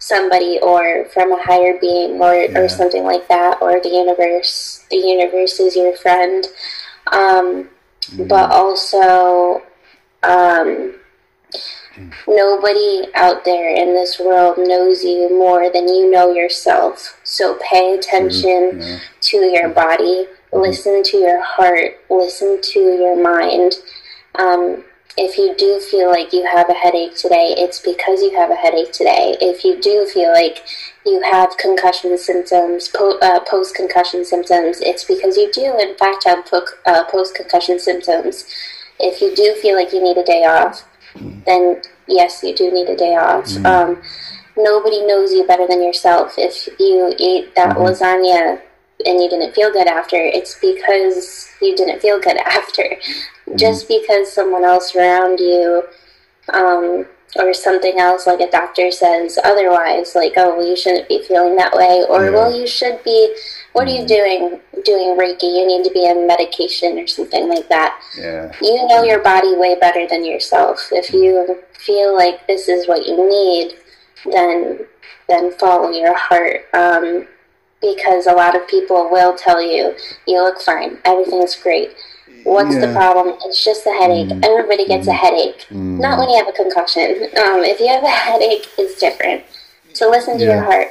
somebody or from a higher being or, yeah. or something like that or the universe the universe is your friend um, mm. but also um, mm. nobody out there in this world knows you more than you know yourself so pay attention yeah. to your body mm. listen to your heart listen to your mind um, if you do feel like you have a headache today, it's because you have a headache today. If you do feel like you have concussion symptoms, po- uh, post concussion symptoms, it's because you do, in fact, have po- uh, post concussion symptoms. If you do feel like you need a day off, then yes, you do need a day off. Mm. Um, nobody knows you better than yourself. If you ate that mm-hmm. lasagna and you didn't feel good after, it's because you didn't feel good after. Mm-hmm. Just because someone else around you, um, or something else, like a doctor says otherwise, like, oh, well, you shouldn't be feeling that way, or, yeah. well, you should be, what mm-hmm. are you mm-hmm. doing? Doing Reiki, you need to be on medication or something like that. Yeah. You know your body way better than yourself. If you feel like this is what you need, then then follow your heart. Um, because a lot of people will tell you, you look fine, everything's great. What's yeah. the problem? It's just a headache. Mm. Everybody gets mm. a headache. Mm. Not when you have a concussion. Um, if you have a headache, it's different. So listen to yeah. your heart.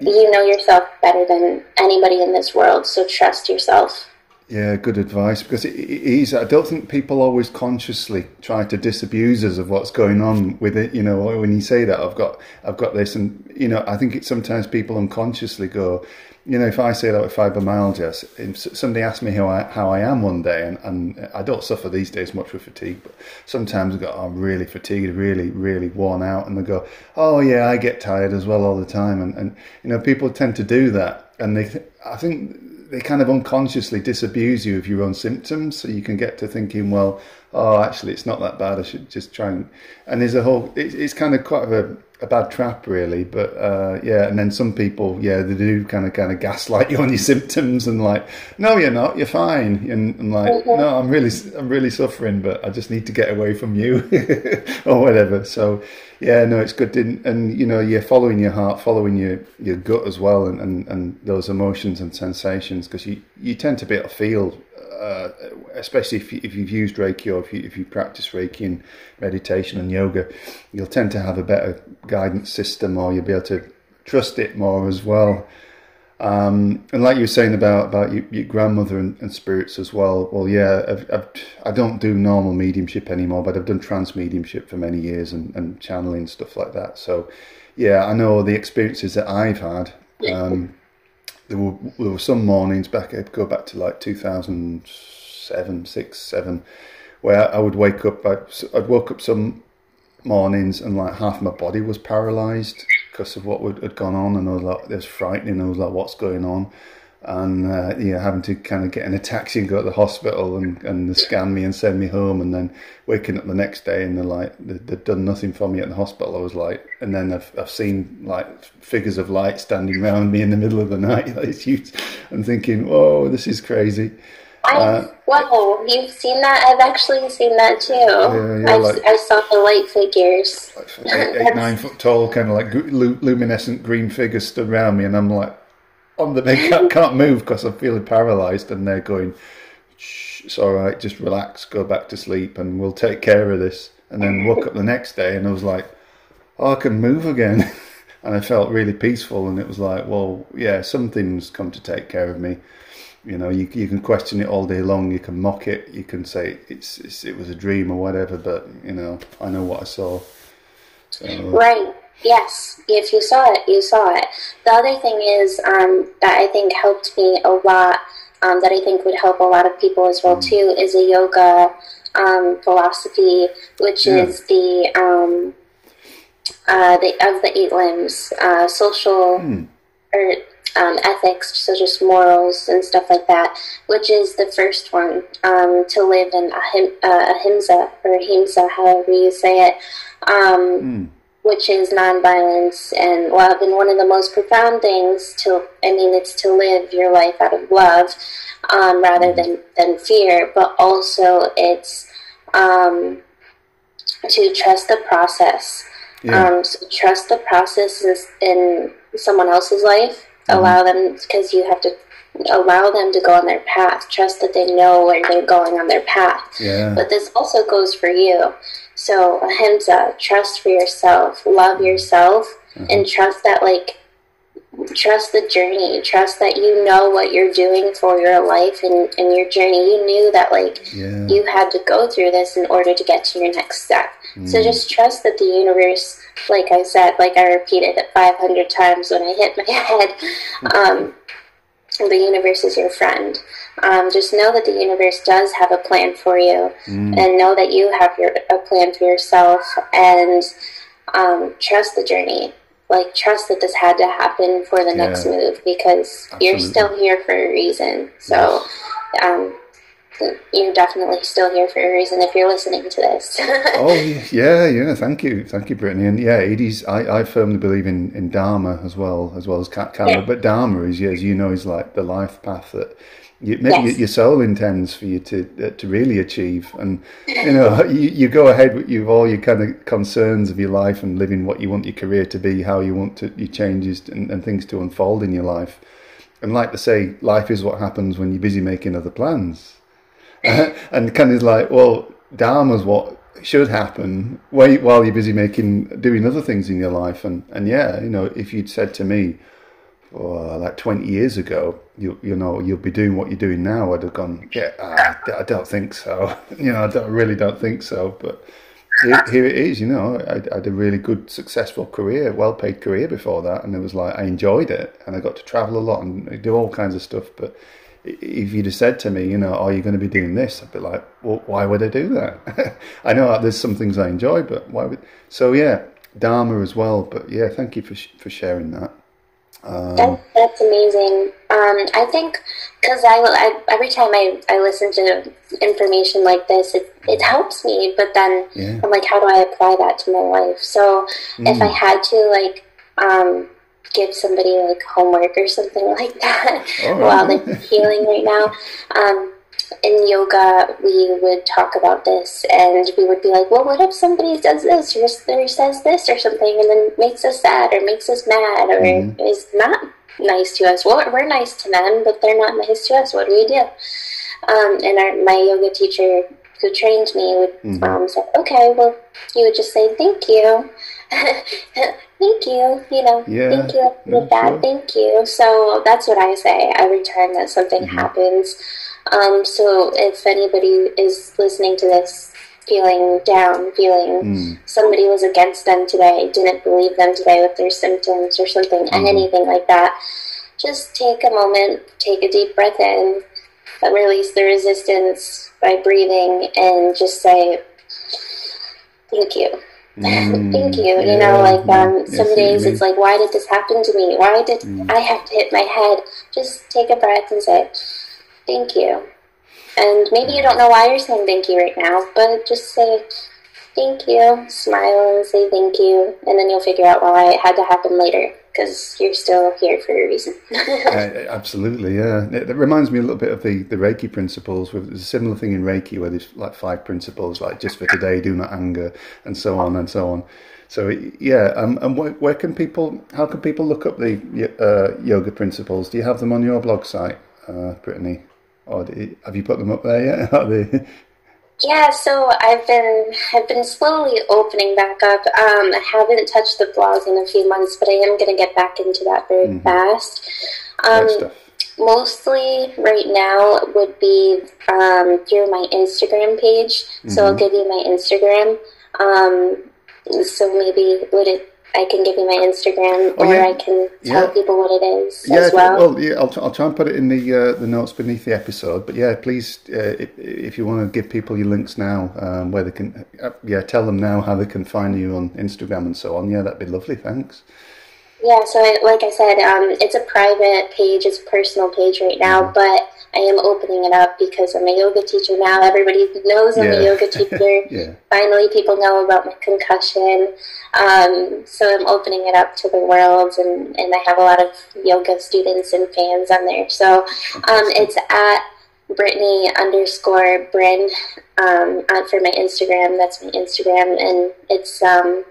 You know yourself better than anybody in this world, so trust yourself. Yeah, good advice because it, is. I don't think people always consciously try to disabuse us of what's going on with it. You know, when you say that, I've got, I've got this, and you know, I think it sometimes people unconsciously go, you know, if I say that with fibromyalgia, somebody asks me how I how I am one day, and, and I don't suffer these days much with fatigue, but sometimes I go, oh, I'm really fatigued, really, really worn out, and they go, oh yeah, I get tired as well all the time, and and you know, people tend to do that, and they, I think they kind of unconsciously disabuse you of your own symptoms, so you can get to thinking, well, oh, actually, it's not that bad. I should just try and and there's a whole. It's, it's kind of quite a, a bad trap, really. But uh, yeah, and then some people, yeah, they do kind of kind of gaslight you on your symptoms and like, no, you're not. You're fine. And, and like, no, I'm really, I'm really suffering, but I just need to get away from you or whatever. So yeah, no, it's good. And, and, you know, you're following your heart, following your, your gut as well, and, and, and those emotions and sensations, because you, you tend to be able to feel, uh, especially if, you, if you've used Reiki or if you, if you practice Reiki and meditation and yoga, you'll tend to have a better guidance system or you'll be able to trust it more as well. Um, and like you were saying about about your, your grandmother and, and, spirits as well. Well, yeah, I've, I've, I do not do normal mediumship anymore, but I've done trance mediumship for many years and, and channeling stuff like that. So, yeah, I know the experiences that I've had. Um, there were there were some mornings back. I'd go back to like two thousand seven, six, seven, where I would wake up. I'd, I'd woke up some mornings and like half my body was paralyzed because of what had gone on, and I was like, it was frightening. I was like, what's going on? And uh, yeah, having to kind of get in a taxi and go to the hospital and, and scan me and send me home, and then waking up the next day and they're like, they'd done nothing for me at the hospital. I was like, and then I've I've seen like figures of light standing around me in the middle of the night. Like, it's huge. I'm thinking, whoa, this is crazy. Uh, wow, you've seen that? I've actually seen that too. Yeah, yeah, I, like, I saw the light figures. Like eight, eight nine foot tall, kind of like luminescent green figures stood around me, and I'm like, on the they can't, can't move because I'm feeling paralysed, and they're going, Shh, it's all right, just relax, go back to sleep, and we'll take care of this. And then woke up the next day, and I was like, oh, I can move again. and I felt really peaceful, and it was like, well, yeah, something's come to take care of me you know, you you can question it all day long. You can mock it. You can say it's, it's it was a dream or whatever. But you know, I know what I saw. So. Right. Yes. If you saw it, you saw it. The other thing is um, that I think helped me a lot. Um, that I think would help a lot of people as well too is a yoga um, philosophy, which yeah. is the um, uh, the of the eight limbs, uh, social mm. or um, ethics, so just morals and stuff like that, which is the first one um, to live in ahim, uh, ahimsa or ahimsa, however you say it, um, mm. Which is nonviolence and love. And one of the most profound things to, I mean, it's to live your life out of love um, rather than, than fear, but also it's um, to trust the process. Yeah. Um, so trust the process in someone else's life Mm-hmm. Allow them because you have to allow them to go on their path. Trust that they know where they're going on their path. Yeah. But this also goes for you. So ahimsa, trust for yourself, love yourself, mm-hmm. and trust that like trust the journey trust that you know what you're doing for your life and, and your journey you knew that like yeah. you had to go through this in order to get to your next step mm. so just trust that the universe like i said like i repeated it 500 times when i hit my head um, the universe is your friend um, just know that the universe does have a plan for you mm. and know that you have your a plan for yourself and um, trust the journey like trust that this had to happen for the yeah. next move because Absolutely. you're still here for a reason. So, yes. um, you're definitely still here for a reason if you're listening to this. oh yeah, yeah. Thank you, thank you, Brittany. And yeah, Edie's. I, I firmly believe in, in Dharma as well as well as Karma. Yeah. But Dharma is, as you know, is like the life path that you, maybe yes. your soul intends for you to uh, to really achieve. And you know, you, you go ahead with you all your kind of concerns of your life and living what you want your career to be, how you want to your changes and, and things to unfold in your life. And like to say, life is what happens when you're busy making other plans. and kind of like, well, Dharma's what should happen Wait while you're busy making doing other things in your life. And and yeah, you know, if you'd said to me, oh, like 20 years ago, you you know, you'll be doing what you're doing now, I'd have gone, yeah, ah, I, I don't think so. you know, I, don't, I, really don't think so. But here, here it is, you know, I, I, had a really good, successful career, well paid career before that. And it was like, I enjoyed it and I got to travel a lot and do all kinds of stuff. But if you'd have said to me, you know, are you going to be doing this? I'd be like, well, why would I do that? I know uh, there's some things I enjoy, but why would? So yeah, Dharma as well. But yeah, thank you for for sharing that. Um, that, that's amazing. Um, I think because I, I, every time I, I listen to information like this, it, it helps me. But then yeah. I'm like, how do I apply that to my life? So mm. if I mm. had to like um, give somebody like homework or something like that oh. while they're healing right now. In yoga, we would talk about this, and we would be like, "Well, what if somebody does this or, or says this or something, and then makes us sad or makes us mad or mm-hmm. is not nice to us? Well, we're nice to them, but they're not nice to us. What do we do?" Um, and our, my yoga teacher who trained me would mm-hmm. um, say, "Okay, well, you would just say thank you." thank you, you know, yeah, thank you with that, sure. thank you. So that's what I say every time that something mm-hmm. happens. Um, so if anybody is listening to this feeling down, feeling mm. somebody was against them today, didn't believe them today with their symptoms or something, mm-hmm. and anything like that, just take a moment, take a deep breath in, release the resistance by breathing, and just say, thank you. Mm, Thank you. Yeah, you know, like um, some days it's like, why did this happen to me? Why did mm. I have to hit my head? Just take a breath and say, thank you. And maybe you don't know why you're saying thank you right now, but just say thank you, smile and say thank you, and then you'll figure out why it had to happen later because you're still here for a reason. uh, absolutely, yeah. It, it, reminds me a little bit of the, the Reiki principles. With there's a similar thing in Reiki where there's like five principles, like just for today, do not anger, and so on and so on. So yeah, um, and where, where, can people? How can people look up the uh, yoga principles? Do you have them on your blog site, uh, Brittany? Or you, have you put them up there yet? Yeah, so I've been I've been slowly opening back up. Um, I haven't touched the blog in a few months, but I am going to get back into that very mm-hmm. fast. Um, mostly right now would be um, through my Instagram page. Mm-hmm. So I'll mm-hmm. give you my Instagram. Um, so maybe would it I can give you my Instagram, oh, or yeah. I can tell yeah. people what it is yeah, as well. Well, yeah, I'll, t- I'll try and put it in the uh, the notes beneath the episode. But yeah, please, uh, if, if, you want to give people your links now, um, where they can, uh, yeah, tell them now how they can find you on Instagram and so on. Yeah, that'd be lovely. Thanks. Yeah, so I, like I said, um, it's a private page, it's a personal page right now, mm-hmm. but I am opening it up because I'm a yoga teacher now. Everybody knows I'm yeah. a yoga teacher. yeah. Finally, people know about my concussion. Um, so I'm opening it up to the world, and, and I have a lot of yoga students and fans on there. So um, it's at Brittany underscore Brin um, for my Instagram. That's my Instagram, and it's um,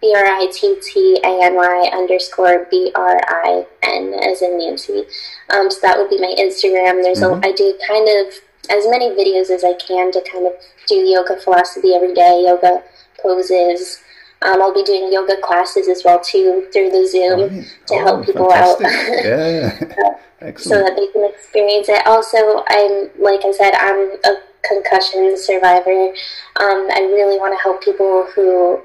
B R I T T A N Y underscore B R I N as in Nancy. Um, so that would be my Instagram. There's mm-hmm. a, I do kind of as many videos as I can to kind of do yoga philosophy every day, yoga poses. Um, I'll be doing yoga classes as well too through the Zoom oh, to oh, help people fantastic. out. yeah, Excellent. so that they can experience it. Also, I'm like I said, I'm a concussion survivor. Um, I really want to help people who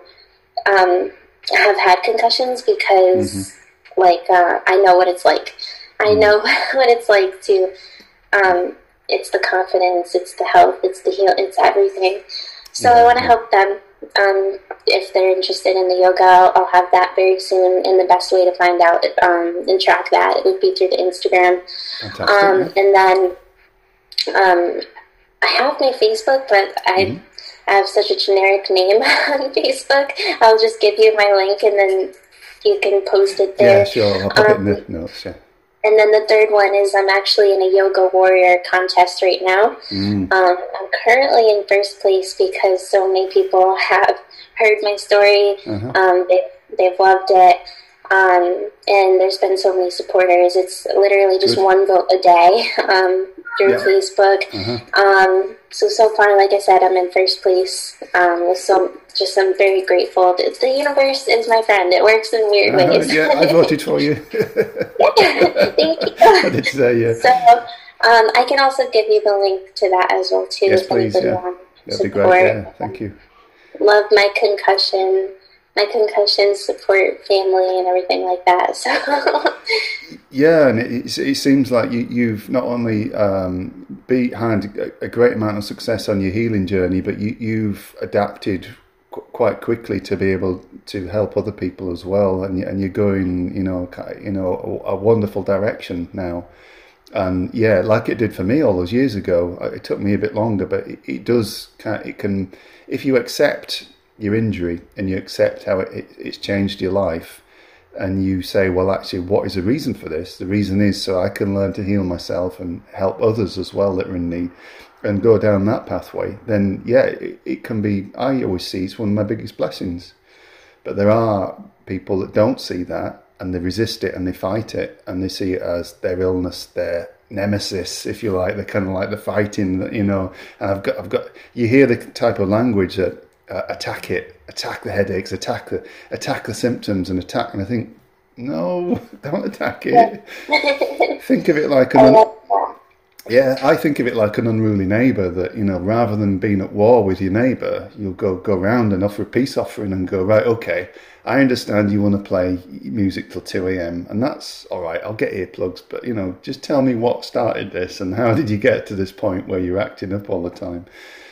um, have had concussions because, mm-hmm. like, uh, I know what it's like. I mm-hmm. know what it's like to. Um, it's the confidence, it's the health, it's the heal, it's everything. So yeah, I want to help them. Um, if they're interested in the yoga, I'll, I'll, have that very soon. And the best way to find out um, and track that would be through the Instagram. Um, and then um, I have my Facebook, but I mm-hmm. I have such a generic name on Facebook. I'll just give you my link and then you can post it there. Yeah, sure. I'll put um, it in the um, notes, yeah. and then the third one is I'm actually in a yoga warrior contest right now. Mm. Um, I'm currently in first place because so many people have heard my story. Uh-huh. Um, they, they've loved it. Um, and there's been so many supporters. It's literally just Good. one vote a day um, through Yeah. Facebook. Uh-huh. Um, so so far, like I said, I'm in first place. Um, so just I'm very grateful. The, the universe is my friend. It works in weird Uh, ways. yeah, I voted for you. Thank you. I did say yeah. So um, I can also give you the link to that as well too. Yes, if please, yeah. That'd be support. great. Yeah, thank you. Love my concussion, my concussion support family and everything like that. So Yeah, and it, it seems like you, you've not only um, behind a, a great amount of success on your healing journey, but you, you've adapted qu- quite quickly to be able to help other people as well, and and you're going, you know, you know, a, a wonderful direction now. And yeah, like it did for me all those years ago. uh, It took me a bit longer, but it, it does. It can, if you accept your injury and you accept how it, it, it's changed your life, and you say, well, actually, what is the reason for this? The reason is so I can learn to heal myself and help others as well that are in need and go down that pathway. Then, yeah, it, it can be, I always see it's one of my biggest blessings. But there are people that don't see that and they resist it and they fight it and they see it as their illness, their nemesis, if you like. They're kind of like the fighting, you know. And I've got, I've got. You hear the type of language that uh, attack it, attack the headaches, attack the, attack the symptoms, and attack. And I think, no, don't attack it. think of it like an. that. Yeah, I think of it like an unruly neighbour that, you know, rather than being at war with your neighbour, you'll go, go round and offer a peace offering and go, right, okay, I understand you want to play music till 2 a.m. and that's all right, I'll get earplugs, but, you know, just tell me what started this and how did you get to this point where you're acting up all the time.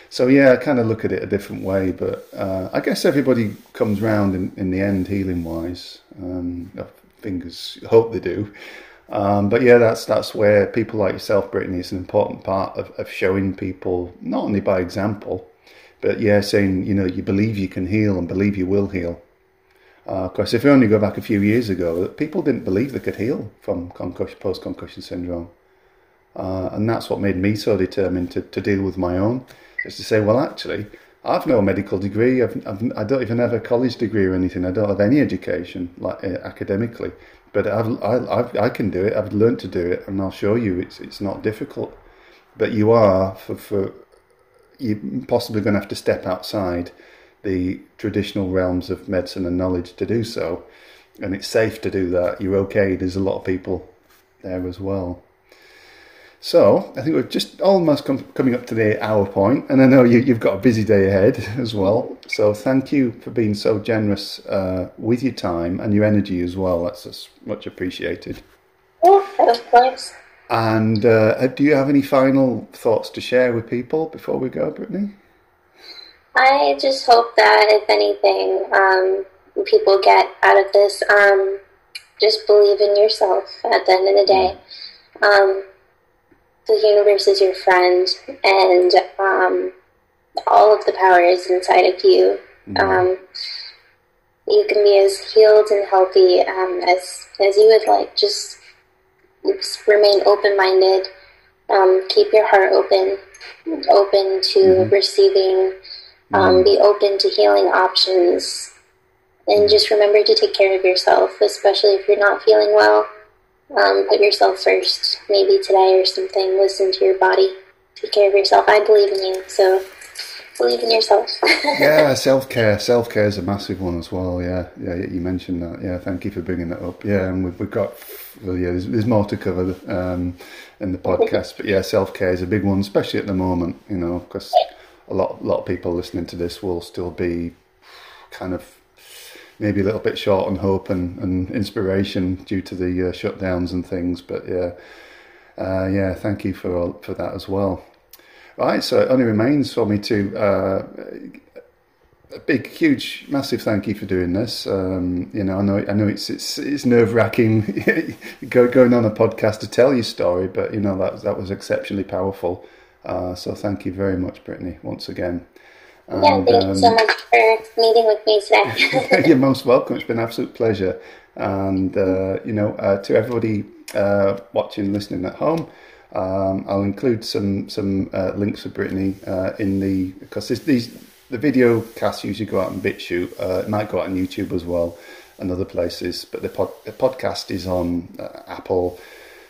So, yeah, I kind of look at it a different way, but uh, I guess everybody comes round in, in the end, healing wise. Um, fingers, hope they do. Um, but yeah, that's that's where people like yourself, Brittany, is an important part of, of showing people not only by example, but yeah, saying you know you believe you can heal and believe you will heal. Of course, if you only go back a few years ago, people didn't believe they could heal from concussion, post-concussion syndrome, uh, and that's what made me so determined to, to deal with my own. Is to say, well, actually, I've no medical degree. I've, I've, I don't even have a college degree or anything. I don't have any education, like uh, academically. But I've, I, I've, I can do it. I've learned to do it, and I'll show you. It's it's not difficult. But you are for for you're possibly going to have to step outside the traditional realms of medicine and knowledge to do so. And it's safe to do that. You're okay. There's a lot of people there as well. So I think we're just almost com- coming up to the hour point, and I know you, you've got a busy day ahead as well. So thank you for being so generous uh, with your time and your energy as well. That's just much appreciated. Yeah, of course. And uh, do you have any final thoughts to share with people before we go, Brittany? I just hope that if anything, um, people get out of this, um, just believe in yourself at the end of the day. Um, the universe is your friend, and um, all of the power is inside of you. Um, you can be as healed and healthy um, as as you would like. Just, just remain open minded. Um, keep your heart open, open to receiving. Um, be open to healing options, and just remember to take care of yourself, especially if you're not feeling well. Um, put yourself first, maybe today or something. Listen to your body. Take care of yourself. I believe in you, so believe in yourself. yeah, self care. Self care is a massive one as well. Yeah, yeah. You mentioned that. Yeah, thank you for bringing that up. Yeah, and we've, we've got well, yeah. There's, there's more to cover um, in the podcast, but yeah, self care is a big one, especially at the moment. You know, because a lot, a lot of people listening to this will still be kind of maybe a little bit short on hope and, and inspiration due to the uh, shutdowns and things. But yeah, uh, yeah. Thank you for all, for that as well. Right, so it only remains for me to uh, a big, huge, massive thank you for doing this. Um, you know, I know, I know it's it's, it's nerve wracking go, going on a podcast to tell your story, but you know that that was exceptionally powerful. Uh, so thank you very much, Brittany, once again. Yeah, thank you so much for meeting with me today. You're most welcome. It's been an absolute pleasure. And, uh, you know, uh, to everybody uh, watching, and listening at home. Um, I'll include some some uh, links for Brittany uh, in the because these the video casts usually go out on BitChute. Uh, it might go out on YouTube as well and other places, but the, pod, the podcast is on uh, Apple,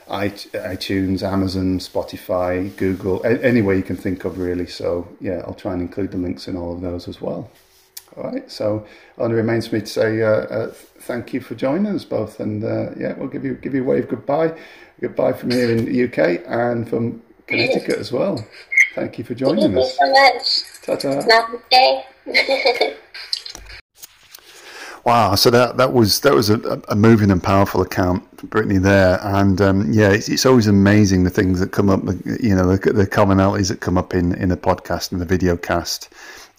iTunes, Amazon, Spotify, Google, any way you can think of really. So yeah, I'll try and include the links in all of those as well. All right, so only remains for me to say uh, uh, thank you for joining us both, and uh, yeah, we'll give you give you a wave goodbye, goodbye from here in the UK and from Connecticut as well. Thank you for joining thank us. Thank you so much. Ta-ta. Namaste. Wow, so that that was that was a, a moving and powerful account, Brittany. There, and um, yeah, it's, it's, always amazing the things that come up. You know, the, the commonalities that come up in in a podcast and the video cast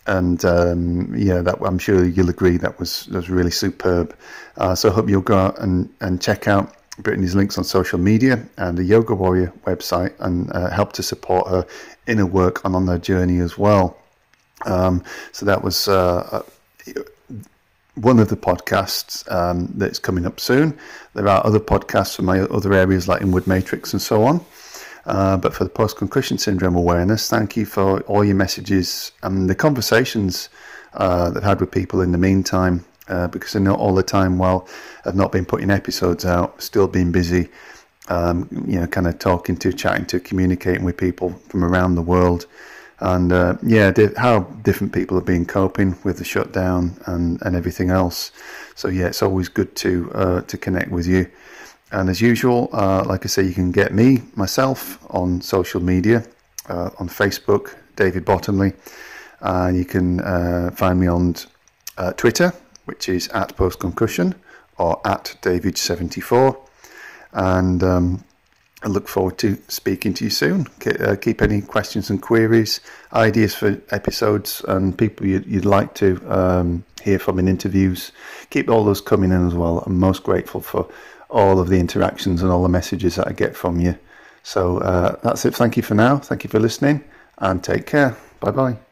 and um, yeah, that I'm sure you'll agree that was that was really superb. Uh, so I hope you'll go out and, and check out Brittany's links on social media and the Yoga Warrior website and uh, help to support her inner work and on her journey as well. Um, so that was uh, uh one of the podcasts um, that's coming up soon. There are other podcasts from my other areas like Inward Matrix and so on. Uh, but for the post concussion syndrome awareness, thank you for all your messages and the conversations uh, that I've had with people in the meantime. Uh, because I know all the time while I've not been putting episodes out, still been busy, um, you know, kind of talking to, chatting to, communicating with people from around the world. And uh, yeah, di- how different people have been coping with the shutdown and, and everything else. So yeah, it's always good to uh, to connect with you. And as usual, uh, like I say, you can get me, myself, on social media, uh, on Facebook, David Bottomley. And you can uh, find me on uh, Twitter, which is at postconcussion or at David74. And um, I look forward to speaking to you soon. Uh, keep any questions and queries, ideas for episodes, and people you'd, like to um, hear from in interviews. Keep all those coming in as well. I'm most grateful for all of the interactions and all the messages that I get from you. So uh, that's it. Thank you for now. Thank you for listening and take care. Bye bye.